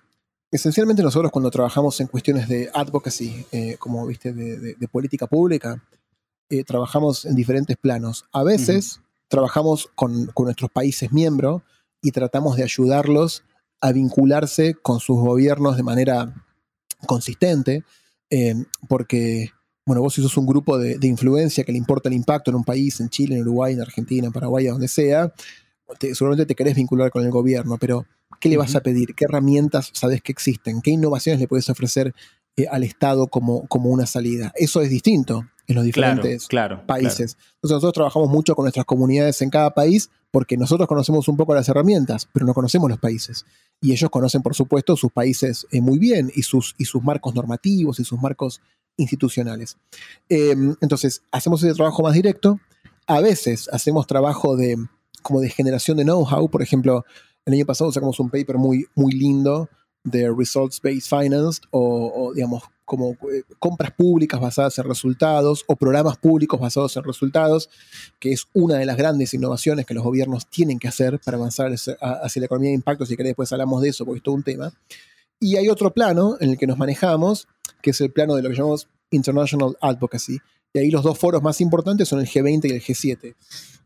esencialmente nosotros cuando trabajamos en cuestiones de advocacy, eh, como viste, de, política pública, eh, trabajamos en diferentes planos. A veces trabajamos con, nuestros países miembros y tratamos de ayudarlos a vincularse con sus gobiernos de manera consistente, eh, porque, bueno, vos si sos un grupo de, influencia que le importa el impacto en un país, en Chile, en Uruguay, en Argentina, en Paraguay, donde sea, seguramente te querés vincular con el gobierno, pero ¿qué le vas a pedir? ¿Qué herramientas sabes que existen? ¿Qué innovaciones le puedes ofrecer eh, al Estado como, como una salida? Eso es distinto en los diferentes países. Entonces nosotros trabajamos mucho con nuestras comunidades en cada país porque nosotros conocemos un poco las herramientas, pero no conocemos los países. Y ellos conocen, por supuesto, sus países eh, muy bien y sus, y sus marcos normativos y sus marcos institucionales. Em, entonces, hacemos ese trabajo más directo. A veces hacemos trabajo de, como de generación de know-how. Por ejemplo, el año pasado sacamos un paper muy, muy lindo de Results-Based Finance o, digamos, como eh, compras públicas basadas en resultados o programas públicos basados en resultados, que es una de las grandes innovaciones que los gobiernos tienen que hacer para avanzar hacia la economía de impacto, si querés después hablamos de eso, porque es todo un tema. Y hay otro plano en el que nos manejamos, que es el plano de lo que llamamos International Advocacy. Y ahí los dos foros más importantes son el G20 y el G7.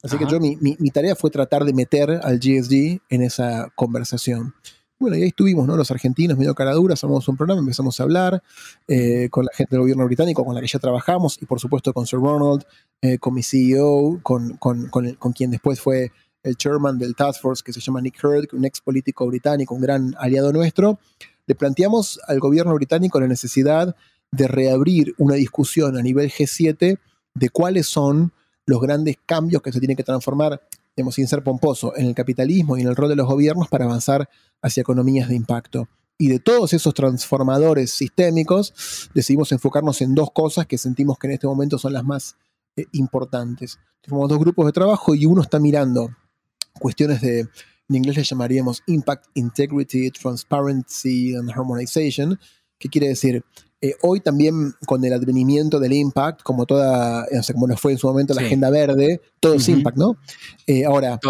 Así que yo, mi, mi, tarea fue tratar de meter al GSG en esa conversación. Bueno, y ahí estuvimos, ¿no? Los argentinos, medio cara dura, un programa, empezamos a hablar eh, con la gente del gobierno británico con la que ya trabajamos y por supuesto con Sir Ronald, eh, con mi CEO, con, con, con, quien después fue el chairman del Task Force que se llama Nick Hurd, un ex político británico, un gran aliado nuestro. Le planteamos al gobierno británico la necesidad de reabrir una discusión a nivel G7 de cuáles son los grandes cambios que se tienen que transformar digamos, sin ser pomposo, en el capitalismo y en el rol de los gobiernos para avanzar hacia economías de impacto. Y de todos esos transformadores sistémicos, decidimos enfocarnos en dos cosas que sentimos que en este momento son las más eh, importantes. Tenemos dos grupos de trabajo y uno está mirando cuestiones de, en inglés le llamaríamos Impact, Integrity, Transparency and Harmonization, que quiere decir eh, hoy también con el advenimiento del impact, como toda, no sé, como nos fue en su momento la agenda verde, todo es impact, ¿no? Eh, ahora,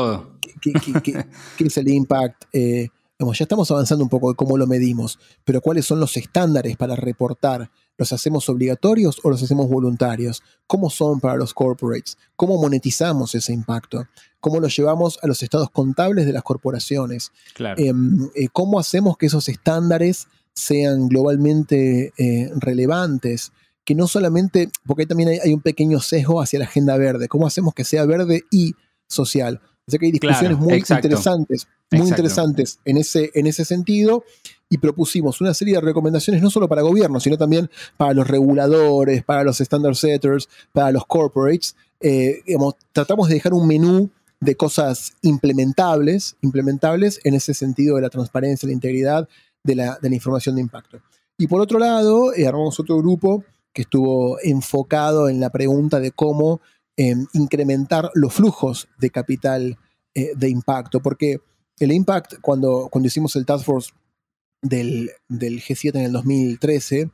¿qué, es el impact? Eh, ya estamos avanzando un poco de cómo lo medimos, pero ¿cuáles son los estándares para reportar? ¿Los hacemos obligatorios o los hacemos voluntarios? ¿Cómo son para los corporates? ¿Cómo monetizamos ese impacto? ¿Cómo lo llevamos a los estados contables de las corporaciones? Em, ¿Cómo hacemos que esos estándares sean globalmente eh, relevantes, que no solamente, porque ahí también hay, un pequeño sesgo hacia la agenda verde, cómo hacemos que sea verde y social. Así que hay discusiones muy interesantes, muy interesantes en ese, en ese sentido y propusimos una serie de recomendaciones no solo para gobiernos, sino también para los reguladores, para los standard setters, para los corporates. Eh, tratamos de dejar un menú de cosas implementables, implementables en ese sentido de la transparencia, la integridad de la, información de impacto. Y por otro lado, eh, armamos otro grupo que estuvo enfocado en la pregunta de cómo em, incrementar los flujos de capital eh, de impacto, porque el impact, cuando, cuando hicimos el Task Force del, G7 en el 2013,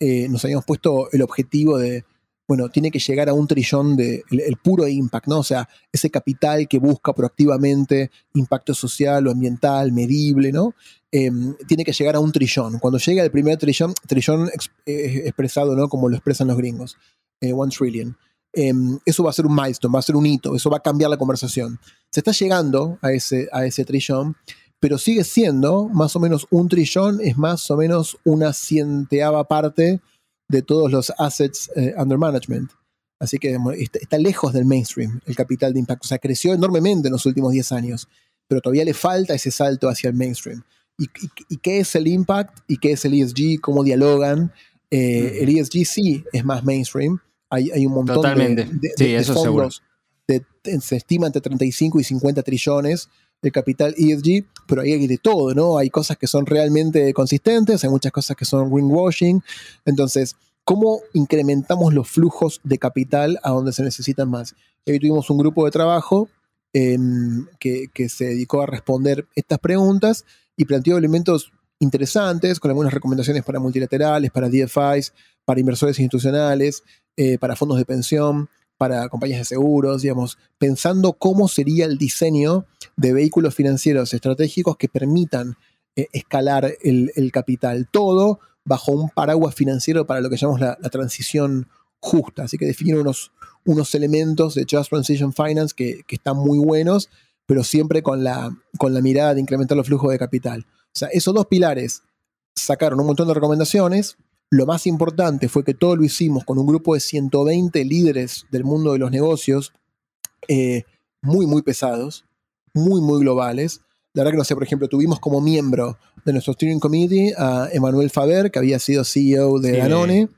eh, nos habíamos puesto el objetivo de bueno, tiene que llegar a un trillón de el, puro impact, ¿no? O sea, ese capital que busca proactivamente impacto social o ambiental, medible, ¿no? Em, tiene que llegar a un trillón. Cuando llega el primer trillón, trillón eh, expresado, ¿no? Como lo expresan los gringos, eh, one trillion. Em, eso va a ser un milestone, va a ser un hito, eso va a cambiar la conversación. Se está llegando a ese, a ese trillón, pero sigue siendo más o menos un trillón, es más o menos una cienteava parte de todos los assets eh, under management. Así que está, lejos del mainstream el capital de impacto. O sea, creció enormemente en los últimos 10 años, pero todavía le falta ese salto hacia el mainstream. ¿Y, qué es el impact y qué es el ESG? ¿Cómo dialogan? Eh, el ESG sí es más mainstream. Hay, hay un montón de, fondos. se estima entre 35 y 50 trillones de capital ESG, pero ahí hay de todo, ¿no? Hay cosas que son realmente consistentes, hay muchas cosas que son greenwashing. Entonces, ¿cómo incrementamos los flujos de capital a donde se necesitan más? Hoy tuvimos un grupo de trabajo em, que, se dedicó a responder estas preguntas y planteó elementos interesantes con algunas recomendaciones para multilaterales, para DFIs, para inversores institucionales, eh, para fondos de pensión, para compañías de seguros, digamos, pensando cómo sería el diseño de vehículos financieros estratégicos que permitan eh, escalar el, capital. Todo bajo un paraguas financiero para lo que llamamos la, transición justa. Así que definir unos, unos elementos de Just Transition Finance que, están muy buenos, pero siempre con la, con la mirada de incrementar los flujos de capital. O sea, esos dos pilares sacaron un montón de recomendaciones, lo más importante fue que todo lo hicimos con un grupo de 120 líderes del mundo de los negocios, eh, muy, muy pesados, muy, muy globales. La verdad que no sé, por ejemplo, tuvimos como miembro de nuestro steering committee a Emmanuel Faber, que había sido CEO de Danone.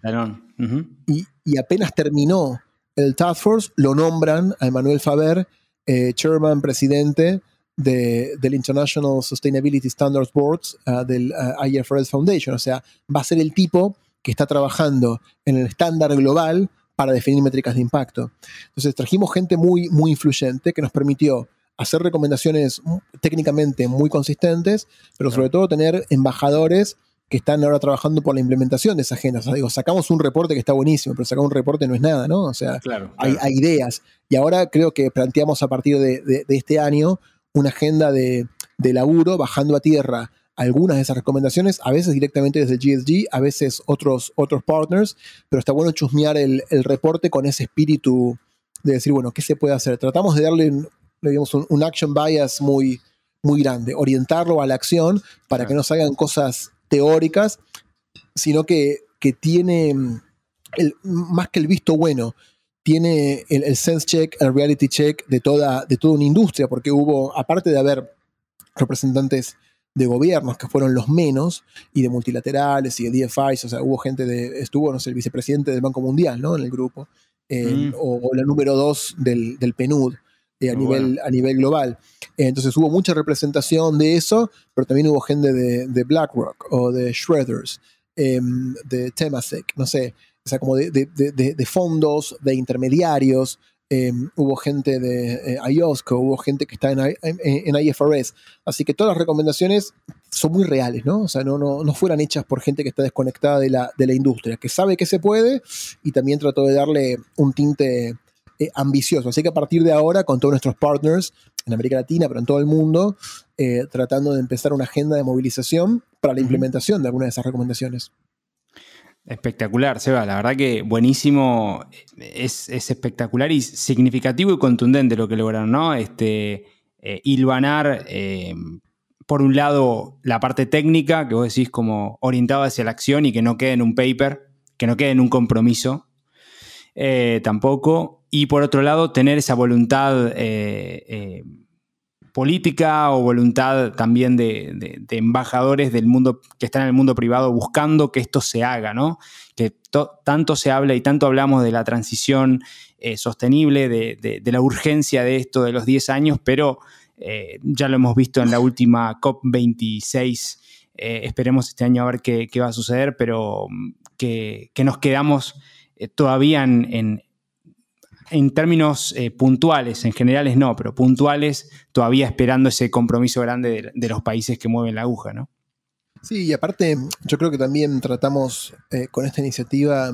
y, apenas terminó el Task Force, lo nombran a Emmanuel Faber, eh, chairman, presidente del International Sustainability Standards Boards uh, del uh, IFRS Foundation. O sea, va a ser el tipo que está trabajando en el estándar global para definir métricas de impacto. Entonces trajimos gente muy, muy influyente que nos permitió hacer recomendaciones técnicamente muy consistentes, pero sobre todo tener embajadores que están ahora trabajando por la implementación de esa agenda. O sea, digo, sacamos un reporte que está buenísimo, pero sacar un reporte no es nada, ¿no? O sea, Hay, ideas. Y ahora creo que planteamos a partir de este año una agenda de, laburo bajando a tierra algunas de esas recomendaciones, a veces directamente desde el GSG, a veces otros, otros partners, pero está bueno chusmear el, reporte con ese espíritu de decir, bueno, ¿qué se puede hacer? Tratamos de darle digamos, un, action bias muy, muy grande, orientarlo a la acción para que no salgan cosas teóricas, sino que, que tiene, el, más que el visto bueno, tiene el, sense check, el reality check de toda, de toda una industria, porque hubo, aparte de haber representantes de gobiernos que fueron los menos, y de multilaterales y de DFIs, o sea, hubo gente de, estuvo, no sé, el vicepresidente del Banco Mundial, ¿no? En el grupo, eh, mm. o, la número dos del, del PNUD. Eh, a, nivel, a nivel global. Eh, entonces hubo mucha representación de eso, pero también hubo gente de, de BlackRock o de Shredders, de Temasek, no sé, o sea, como de, fondos, de intermediarios. Em, hubo gente de eh, IOSCO, hubo gente que está en, IFRS. Así que todas las recomendaciones son muy reales, ¿no? O sea, no, no, no fueran hechas por gente que está desconectada de la, de la industria, que sabe que se puede y también trató de darle un tinte eh, ambicioso. Así que a partir de ahora, con todos nuestros partners en América Latina, pero en todo el mundo, eh, tratando de empezar una agenda de movilización para la implementación de algunas de esas recomendaciones. Espectacular, Seba. La verdad que buenísimo. Es, espectacular y significativo y contundente lo que lograron, ¿no? Este, eh, hilvanar, eh, por un lado, la parte técnica, que vos decís como orientado hacia la acción y que no quede en un paper, que no quede en un compromiso eh, tampoco. Y por otro lado, tener esa voluntad política o voluntad también de, embajadores del mundo que están en el mundo privado buscando que esto se haga, ¿no? Que tanto se habla y tanto hablamos de la transición eh, sostenible, de, la urgencia de esto de los 10 años, pero eh, ya lo hemos visto en la última COP26 eh, esperemos este año a ver qué, va a suceder, pero mm, que, nos quedamos todavía en, términos eh, puntuales, en generales no, pero puntuales, todavía esperando ese compromiso grande de, los países que mueven la aguja, ¿no? Sí, y aparte yo creo que también tratamos con esta iniciativa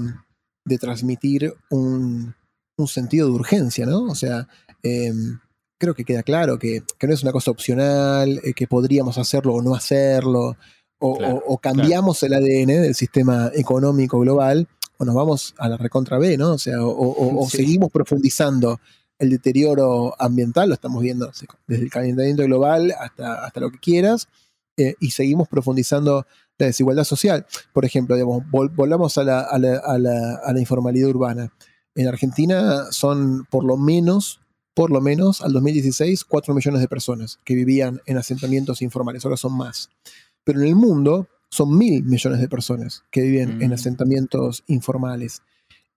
de transmitir un, sentido de urgencia, ¿no? O sea, em, creo que queda claro que, no es una cosa opcional, que podríamos hacerlo o no hacerlo, o, cambiamos el ADN del sistema económico global o nos vamos a la recontra B, ¿no? O sea, o, seguimos profundizando el deterioro ambiental, lo estamos viendo desde el calentamiento global hasta, hasta lo que quieras, eh, y seguimos profundizando la desigualdad social. Por ejemplo, digamos, volvamos a la, a, la, a, la, informalidad urbana. En Argentina son por lo menos, por lo menos al 2016, 4 millones de personas que vivían en asentamientos informales, ahora son más pero en el mundo son mil millones de personas que viven en mm. asentamientos informales.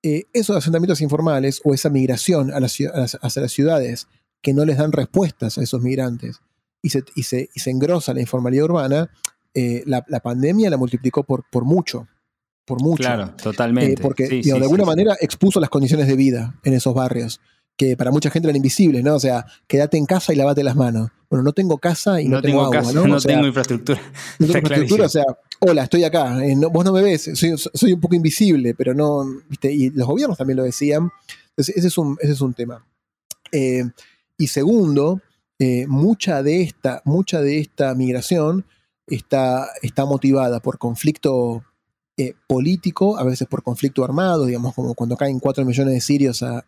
Eh, esos asentamientos informales o esa migración hacia las ciudades que no les dan respuestas a esos migrantes y se, y se, engrosa la informalidad urbana, eh, la, pandemia la multiplicó por, por mucho. Por mucho. Claro, totalmente. Eh, porque de alguna manera expuso las condiciones de vida en esos barrios que para mucha gente eran invisibles, ¿no? O sea, quédate en casa y lavate las manos. Bueno, no tengo casa y no, tengo, agua, ¿no? No tengo infraestructura. No tengo infraestructura, o sea, hola, estoy acá, eh, vos no me ves, soy, un poco invisible, pero no, ¿viste? Y los gobiernos también lo decían. Entonces, ese es un, ese es un tema. Eh, y segundo, eh, mucha, de esta, mucha de esta migración está, está motivada por conflicto eh, político, a veces por conflicto armado, digamos, como cuando caen 4 millones de sirios a,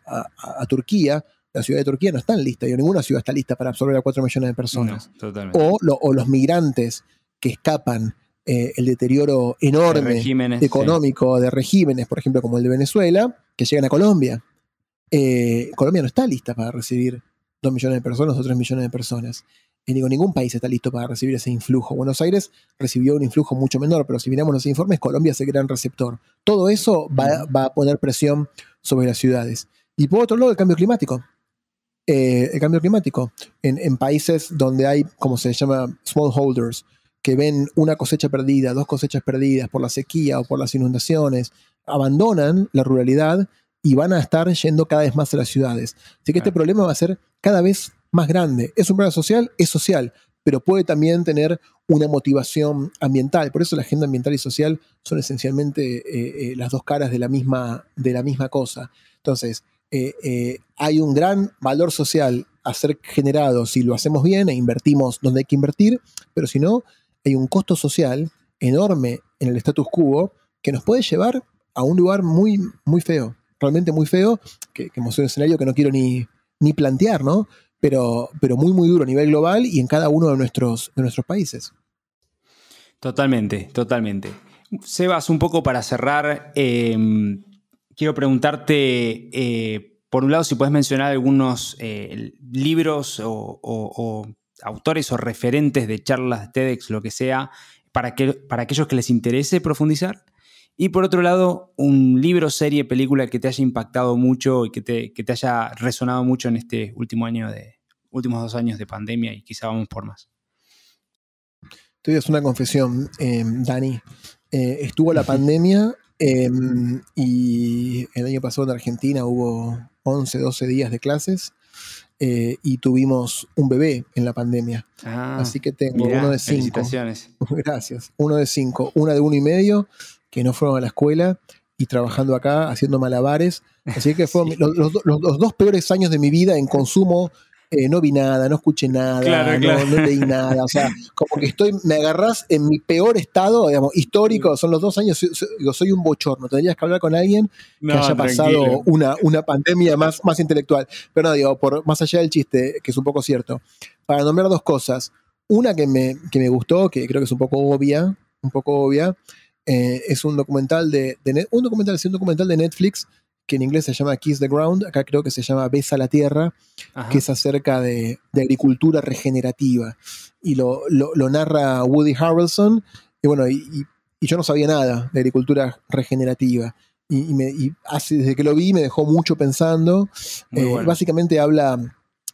Turquía, la ciudad de Turquía no está lista, y ninguna ciudad está lista para absorber a 4 millones de personas. o, los migrantes que escapan eh, el deterioro enorme económico de regímenes, por ejemplo, como el de Venezuela, que llegan a Colombia. Eh, Colombia no está lista para recibir 2 millones de personas o 3 millones de personas. Y digo, ningún país está listo para recibir ese influjo. Buenos Aires recibió un influjo mucho menor, pero si miramos los informes, Colombia es el gran receptor. Todo eso va, a poner presión sobre las ciudades. Y por otro lado, el cambio climático. Eh, el cambio climático. En, países donde hay, como se llama, smallholders, que ven una cosecha perdida, dos cosechas perdidas por la sequía o por las inundaciones, abandonan la ruralidad y van a estar yendo cada vez más a las ciudades. Así que este problema va a ser cada vez más grande. ¿Es un problema social? Es social, pero puede también tener una motivación ambiental. Por eso la agenda ambiental y social son esencialmente eh, eh, las dos caras de la misma, de la misma cosa. Entonces, eh, hay un gran valor social a ser generado si lo hacemos bien e invertimos donde hay que invertir, pero si no, hay un costo social enorme en el status quo que nos puede llevar a un lugar muy, muy feo, realmente muy feo, que, que es un escenario que no quiero ni, ni plantear, ¿no? Pero, pero muy, muy duro a nivel global y en cada uno de nuestros, de nuestros países. Totalmente, totalmente. Sebas, un poco para cerrar, em, quiero preguntarte, eh, por un lado, si puedes mencionar algunos eh, libros o, autores o referentes de charlas TEDx, lo que sea, para, que, para aquellos que les interese profundizar. Y por otro lado, un libro, serie, película que te haya impactado mucho y que te, que te haya resonado mucho en este último año de, últimos dos años de pandemia y quizá vamos por más. Te voy una confesión, em, Dani. Eh, estuvo la pandemia em, y el año pasado en Argentina hubo 11, 12 días de clases eh, y tuvimos un bebé en la pandemia. Ah, Así que tengo uno de cinco. Gracias. Uno de cinco, una de uno y medio que no fueron a la escuela y trabajando acá haciendo malabares. Así que fueron los, los, dos peores años de mi vida en consumo eh, no vi nada, no escuché nada, no, leí nada. O sea, como que estoy, me agarrás en mi peor estado, digamos, histórico, son los dos años, soy, soy un bochorno. Tendrías que hablar con alguien que haya pasado una, una pandemia más, más intelectual. Pero no, digo, por, más allá del chiste, que es un poco cierto, para nombrar dos cosas. Una que me, que me gustó, que creo que es un poco obvia, un poco obvia, eh, es un documental de, un documental, un documental de Netflix que en inglés se llama Kiss the Ground, acá creo que se llama Besa la Tierra, que es acerca de, agricultura regenerativa. Y lo, narra Woody Harrelson, y bueno, y, yo no sabía nada de agricultura regenerativa. Y, me, desde que lo vi me dejó mucho pensando. Eh, básicamente habla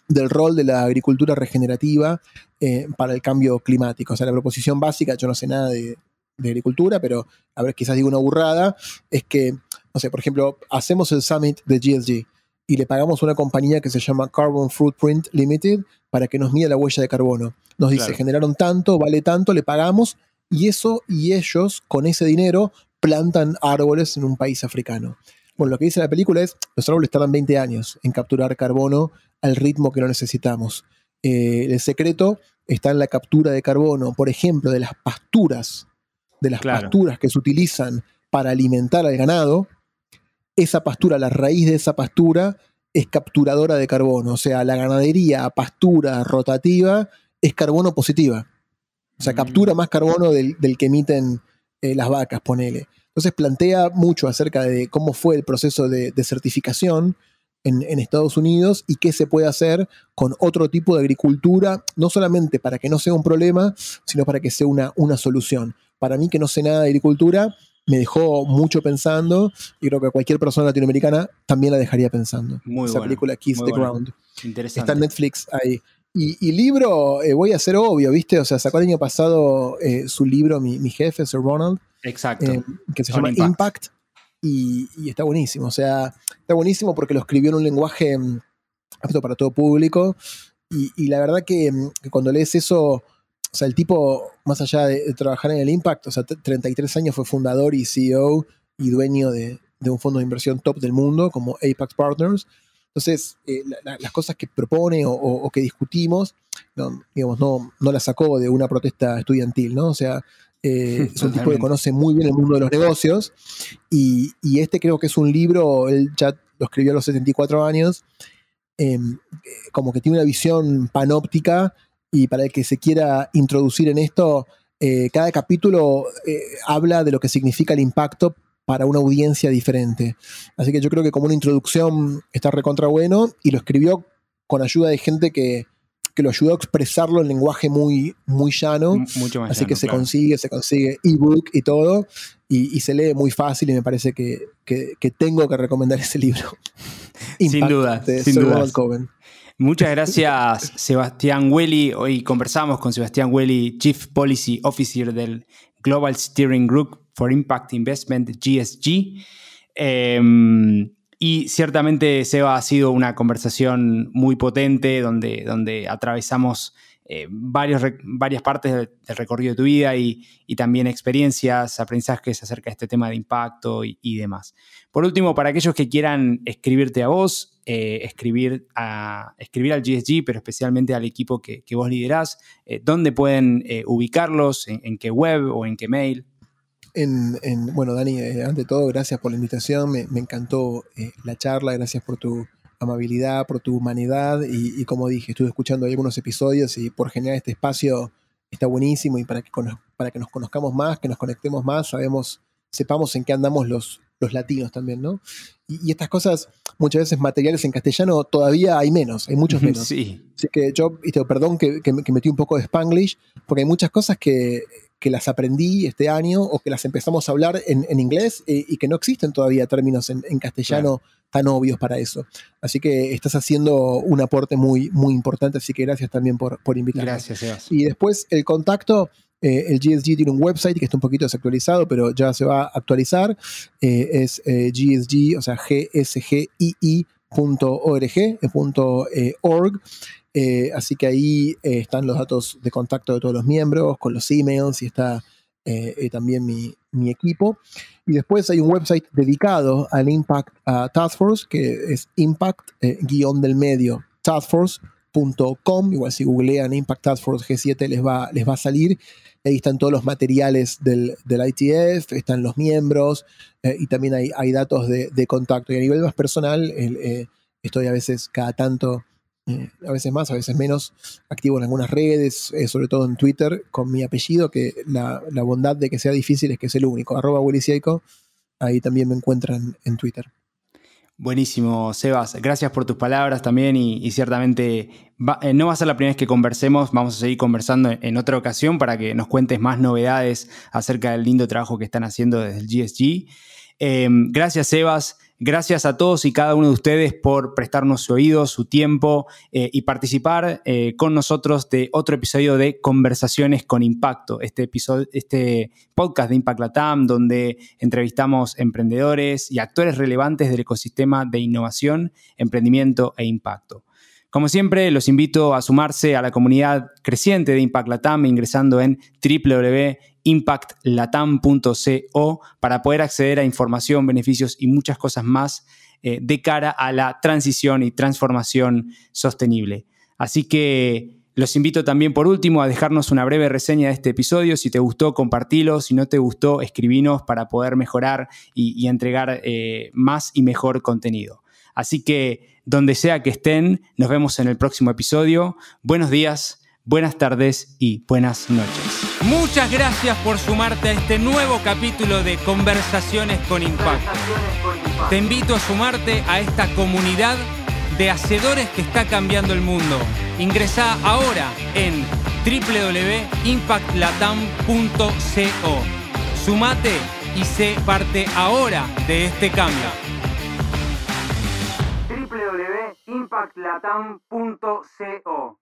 del rol de la agricultura regenerativa eh, para el cambio climático. O sea, la proposición básica, yo no sé nada de, agricultura, pero a ver, quizás digo una burrada, es que, no sé, por ejemplo, hacemos el summit de GSG y le pagamos a una compañía que se llama Carbon Footprint Limited para que nos mida la huella de carbono. Nos dice, generaron tanto, vale tanto, le pagamos y eso y ellos con ese dinero plantan árboles en un país africano. Bueno, lo que dice la película es, los árboles tardan 20 años en capturar carbono al ritmo que lo necesitamos. Eh, el secreto está en la captura de carbono, por ejemplo, de las pasturas, de las pasturas que se utilizan para alimentar al ganado. Esa pastura, la raíz de esa pastura es capturadora de carbono, o sea, la ganadería pastura rotativa es carbono positiva. O sea, captura mm. más carbono del, que emiten eh, las vacas, ponele. Entonces plantea mucho acerca de cómo fue el proceso de, certificación en, Estados Unidos y qué se puede hacer con otro tipo de agricultura, no solamente para que no sea un problema, sino para que sea una, una solución. Para mí que no sé nada de agricultura, me dejó mucho pensando y creo que cualquier persona latinoamericana también la dejaría pensando. Muy Esa película Kiss the Ground. Interesante. Está en Netflix ahí. Y, libro, eh, voy a ser obvio, ¿viste? O sea, sacó el año pasado eh, su libro, mi, mi, jefe, Sir Ronald. Exacto. Eh, que se llama Impact. y, está buenísimo. O sea, está buenísimo porque lo escribió en un lenguaje mm, apto para todo público. Y, la verdad mm, que, cuando lees eso, o sea, el tipo, más allá de, trabajar en el Impact, o sea, 33 años fue fundador y CEO y dueño de, de un fondo de inversión top del mundo como Apex Partners. Entonces, eh, las cosas que propone o, que discutimos, no, digamos, no, no las sacó de una protesta estudiantil, ¿no? O sea, eh, es un tipo que conoce muy bien el mundo de los negocios y, este creo que es un libro, él ya lo escribió a los 74 años, em, como que tiene una visión panóptica y para el que se quiera introducir en esto, eh, cada capítulo habla de lo que significa el impacto para una audiencia diferente. Así que yo creo que como una introducción está recontra bueno y lo escribió con ayuda de gente que, lo ayudó a expresarlo en lenguaje muy, muy llano. Mucho más Así que se consigue, se consigue ebook y todo, y, se lee muy fácil y me parece que, tengo que recomendar ese libro. sin duda, sin duda. Muchas gracias, Sebastián Welly. Hoy conversamos con Sebastián Welly, Chief Policy Officer del Global Steering Group for Impact Investment, GSG. Y ciertamente, Seba, ha sido una conversación muy potente donde, donde atravesamos eh, varios, varias partes del, recorrido de tu vida y, también experiencias, aprendizajes acerca de este tema de impacto y, demás. Por último, para aquellos que quieran escribirte a vos, eh, escribir, a, escribir al GSG, pero especialmente al equipo que, vos liderás, eh, ¿dónde pueden ubicarlos? ¿En qué web o en qué mail? Bueno, Dani, eh, ante todo, gracias por la invitación. Me, encantó eh, la charla. Gracias por tu amabilidad, por tu humanidad. Y, como dije, estuve escuchando algunos episodios y por generar este espacio está buenísimo. Y para que, para que nos conozcamos más, que nos conectemos más, sabemos, sepamos en qué andamos los, los latinos también, ¿no? Y, estas cosas, muchas veces materiales en castellano, todavía hay menos, hay muchos menos. Sí. Así que yo, perdón que, que metí un poco de spanglish, porque hay muchas cosas que que las aprendí este año o que las empezamos a hablar en, inglés eh, y que no existen todavía términos en, castellano tan obvios para eso. Así que estás haciendo un aporte muy, muy importante, así que gracias también por, por invitarme. Gracias, Y después el contacto, eh, el GSG tiene un website que está un poquito desactualizado, pero ya se va a actualizar. Eh, es GSG, o sea, gsgii.org.org. Eh, así que ahí eh, están los datos de contacto de todos los miembros, con los emails y está eh, también mi, equipo. Y después hay un website dedicado al Impact Task Force, que es impact-del medio taskforce.com. Igual si googlean Impact Task Force G7 les va, les va a salir. Ahí están todos los materiales del, ITF, están los miembros y también hay, datos de, contacto. Y a nivel más personal, estoy a veces cada tanto a veces más, a veces menos, activo en algunas redes, eh, sobre todo en Twitter, con mi apellido, que la, bondad de que sea difícil es que es el único, arroba ahí también me encuentran en Twitter. Buenísimo, Sebas. Gracias por tus palabras también y, ciertamente eh, no va a ser la primera vez que conversemos, vamos a seguir conversando en, otra ocasión para que nos cuentes más novedades acerca del lindo trabajo que están haciendo desde el GSG. gracias, Sebas. Gracias a todos y cada uno de ustedes por prestarnos su oído, su tiempo eh, y participar eh, con nosotros de otro episodio de Conversaciones con Impacto, este, episodio, este podcast de Impact Latam, donde entrevistamos emprendedores y actores relevantes del ecosistema de innovación, emprendimiento e impacto. Como siempre, los invito a sumarse a la comunidad creciente de Impact Latam ingresando en www.impactlatam.co para poder acceder a información, beneficios y muchas cosas más eh, de cara a la transición y transformación sostenible. Así que los invito también por último a dejarnos una breve reseña de este episodio. Si te gustó, compartilo. Si no te gustó, escribinos para poder mejorar y, entregar eh, más y mejor contenido. Así que donde sea que estén, nos vemos en el próximo episodio. Buenos días, buenas tardes y buenas noches. Muchas gracias por sumarte a este nuevo capítulo de Conversaciones con Impacto. Te invito a sumarte a esta comunidad de hacedores que está cambiando el mundo. Ingresa ahora en www.impactlatam.co. Sumate y sé parte ahora de este cambio www.impactlatam.co